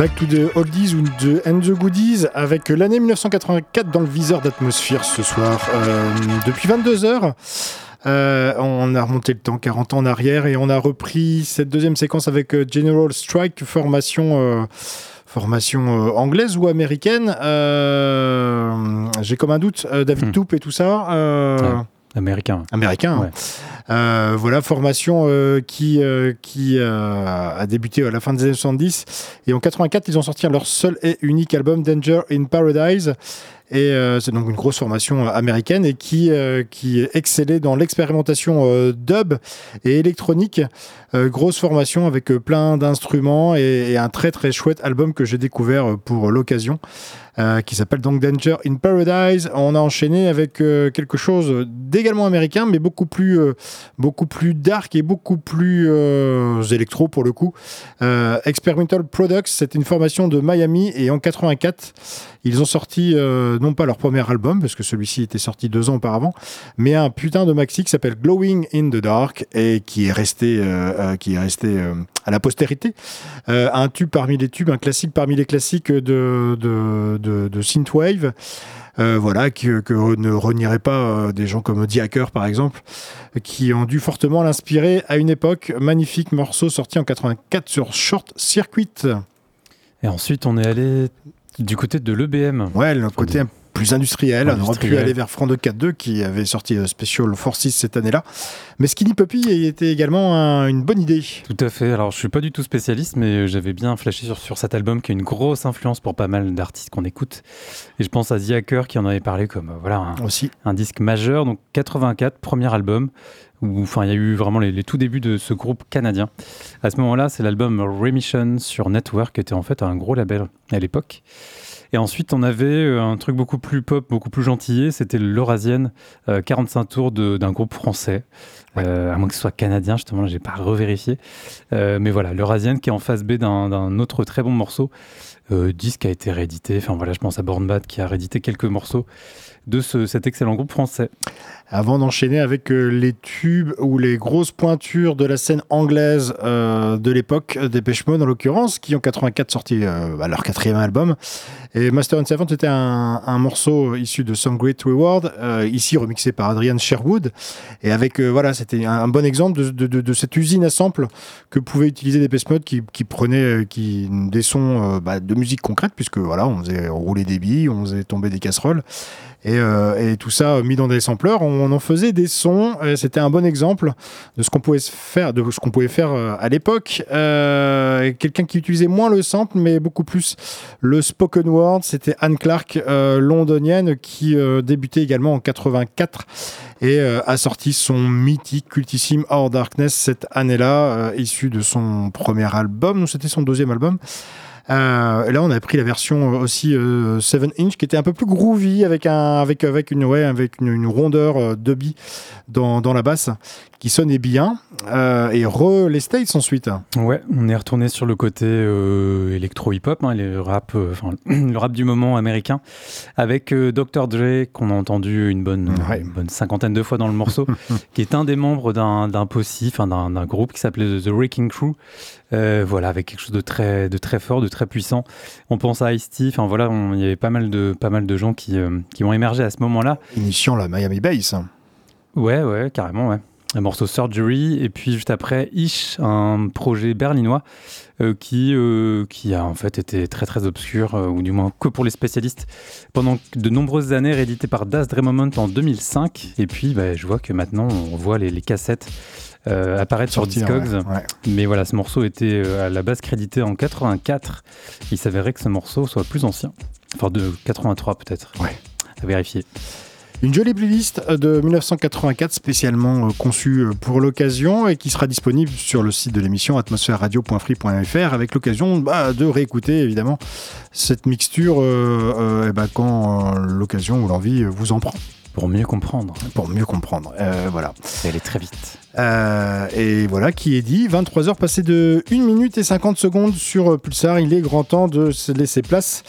Back to the oldies ou the and the goodies avec l'année 1984 dans le viseur d'atmosphère ce soir. Euh, depuis 22 heures. euh, on a remonté le temps 40 ans en arrière et on a repris cette deuxième séquence avec euh, General Strike, formation, euh, formation euh, anglaise ou américaine. J'ai comme un doute, David Toupe et tout ça. euh, Américain. Américain. hein. Euh, voilà, formation euh, qui, euh, qui a débuté à la fin des années 70. Et en 84, ils ont sorti leur seul et unique album, Danger in Paradise. Et euh, c'est donc une grosse formation euh, américaine et qui, euh, qui excellait dans l'expérimentation dub et électronique. Grosse formation avec plein d'instruments et, un très très chouette album que j'ai découvert pour l'occasion. qui s'appelle donc Danger in Paradise. On a enchaîné avec quelque chose d'également américain, mais beaucoup plus, beaucoup plus dark et beaucoup plus électro pour le coup. Experimental Products, c'est une formation de Miami et en 84, ils ont sorti euh, non pas leur premier album, parce que celui-ci était sorti deux ans auparavant, mais un putain de maxi qui s'appelle Glowing in the Dark et qui est resté, euh, euh, qui est resté à la postérité. Un tube parmi les tubes, un classique parmi les classiques de, de, de, synthwave. Voilà, que, que ne renieraient pas des gens comme The Hacker par exemple, qui ont dû fortement l'inspirer à une époque. Magnifique morceau sorti en 84 sur Short Circuit. Et ensuite, on est allé du côté de l'EBM. Ouais, le côté plus industriel. On aurait pu aller vers Front 4.2 qui avait sorti euh, Special Forces cette année-là. Mais Skinny Puppy était également un- une bonne idée. Tout à fait. Alors, je suis pas du tout spécialiste, mais j'avais bien flashé sur, sur cet album qui a une grosse influence pour pas mal d'artistes qu'on écoute. Et je pense à The Hacker qui en avait parlé comme euh, voilà un, Aussi. un disque majeur. Donc 84, premier album. Enfin, il y a eu vraiment les, les tout débuts de ce groupe canadien. À ce moment-là, c'est l'album Remission sur Network, qui était en fait un gros label à l'époque. Et ensuite, on avait euh, un truc beaucoup plus pop, beaucoup plus gentillé. C'était l'Eurasienne, euh, 45 tours de- d'un groupe français. Euh, à moins que ce soit canadien, justement, j'ai pas revérifié. Euh, mais voilà, l'Eurasienne qui est en phase B d'un autre très bon morceau. Euh, disque a été réédité. Enfin voilà, je pense à Born Bad qui a réédité quelques morceaux de ce- cet excellent groupe français. Avant d'enchaîner avec euh, les tubes ou les grosses pointures de la scène anglaise euh, de l'époque, euh, des Mode en l'occurrence, qui en 84 sorti euh, leur quatrième album. Et Master and Servant était un, morceau issu de Some Great Reward, ici remixé par Adrian Sherwood. Et avec, voilà, c'était un, bon exemple de, cette usine à samples que pouvaient utiliser des Mode qui, qui prenaient euh, qui, des sons bah, de musique concrète, puisque voilà, on faisait rouler des billes, on faisait tomber des casseroles. Et, tout ça mis dans des sampleurs, en faisait des sons. et C'était un bon exemple de ce qu'on pouvait faire, de ce qu'on pouvait faire euh, à l'époque. Euh, Quelqu'un qui utilisait moins le sample, mais beaucoup plus le spoken word, c'était Anne Clark, euh, londonienne, qui euh, débutait également en 84 et euh, a sorti son mythique, cultissime Our Darkness cette année-là, euh, issu de son premier album. C'était son deuxième album. Euh, là, on a pris la version euh, aussi 7 inch qui était un peu plus groovy avec un avec avec une ouais avec une, une rondeur euh, dubby dans, dans la basse qui sonnait bien Euh, et re les States ensuite. Ouais, on est retourné sur le côté euh, électro-hip-hop, hein, le rap, euh, enfin le rap du moment américain, avec euh, Dr. Dre qu'on a entendu une bonne, une bonne cinquantaine de fois dans le morceau, qui est un des membres d'un d'un d'un groupe qui s'appelait The Wrecking Crew. Euh, voilà, avec quelque chose de très, de très fort, de très puissant. On pense à Ice-T, enfin voilà, il y avait pas mal de, pas mal de gens qui, euh, qui ont émergé à ce moment-là. Initiant la Miami Bass. Ouais, ouais, carrément, ouais. Un morceau Surgery, et puis juste après Ish, un projet berlinois euh, qui, qui a en fait été très très obscur, ou du moins que pour les spécialistes, pendant de nombreuses années, réédité par Das Dre Moment en 2005. Et puis bah, je vois que maintenant on voit les, les cassettes euh, apparaître Sortir, sur Discogs. ouais, ouais. Mais voilà, ce morceau était euh, à la base crédité en 84. Il s'avérait que ce morceau soit plus ancien. Enfin, de 83 peut-être. Ouais. À vérifier. Une jolie playlist de 1984 spécialement euh, conçue euh, pour l'occasion et qui sera disponible sur le site de l'émission atmosphèreradio.free.fr avec l'occasion bah, de réécouter évidemment cette mixture euh, euh, ben, quand euh, l'occasion ou l'envie vous en prend. Pour mieux comprendre. Pour mieux comprendre. Euh, voilà. Elle est très vite. Euh, et voilà qui est dit. 23h passées de 1 minute et 50 secondes sur Pulsar. Il est grand temps de se laisser place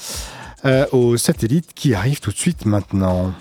euh, au satellite qui arrive tout de suite maintenant.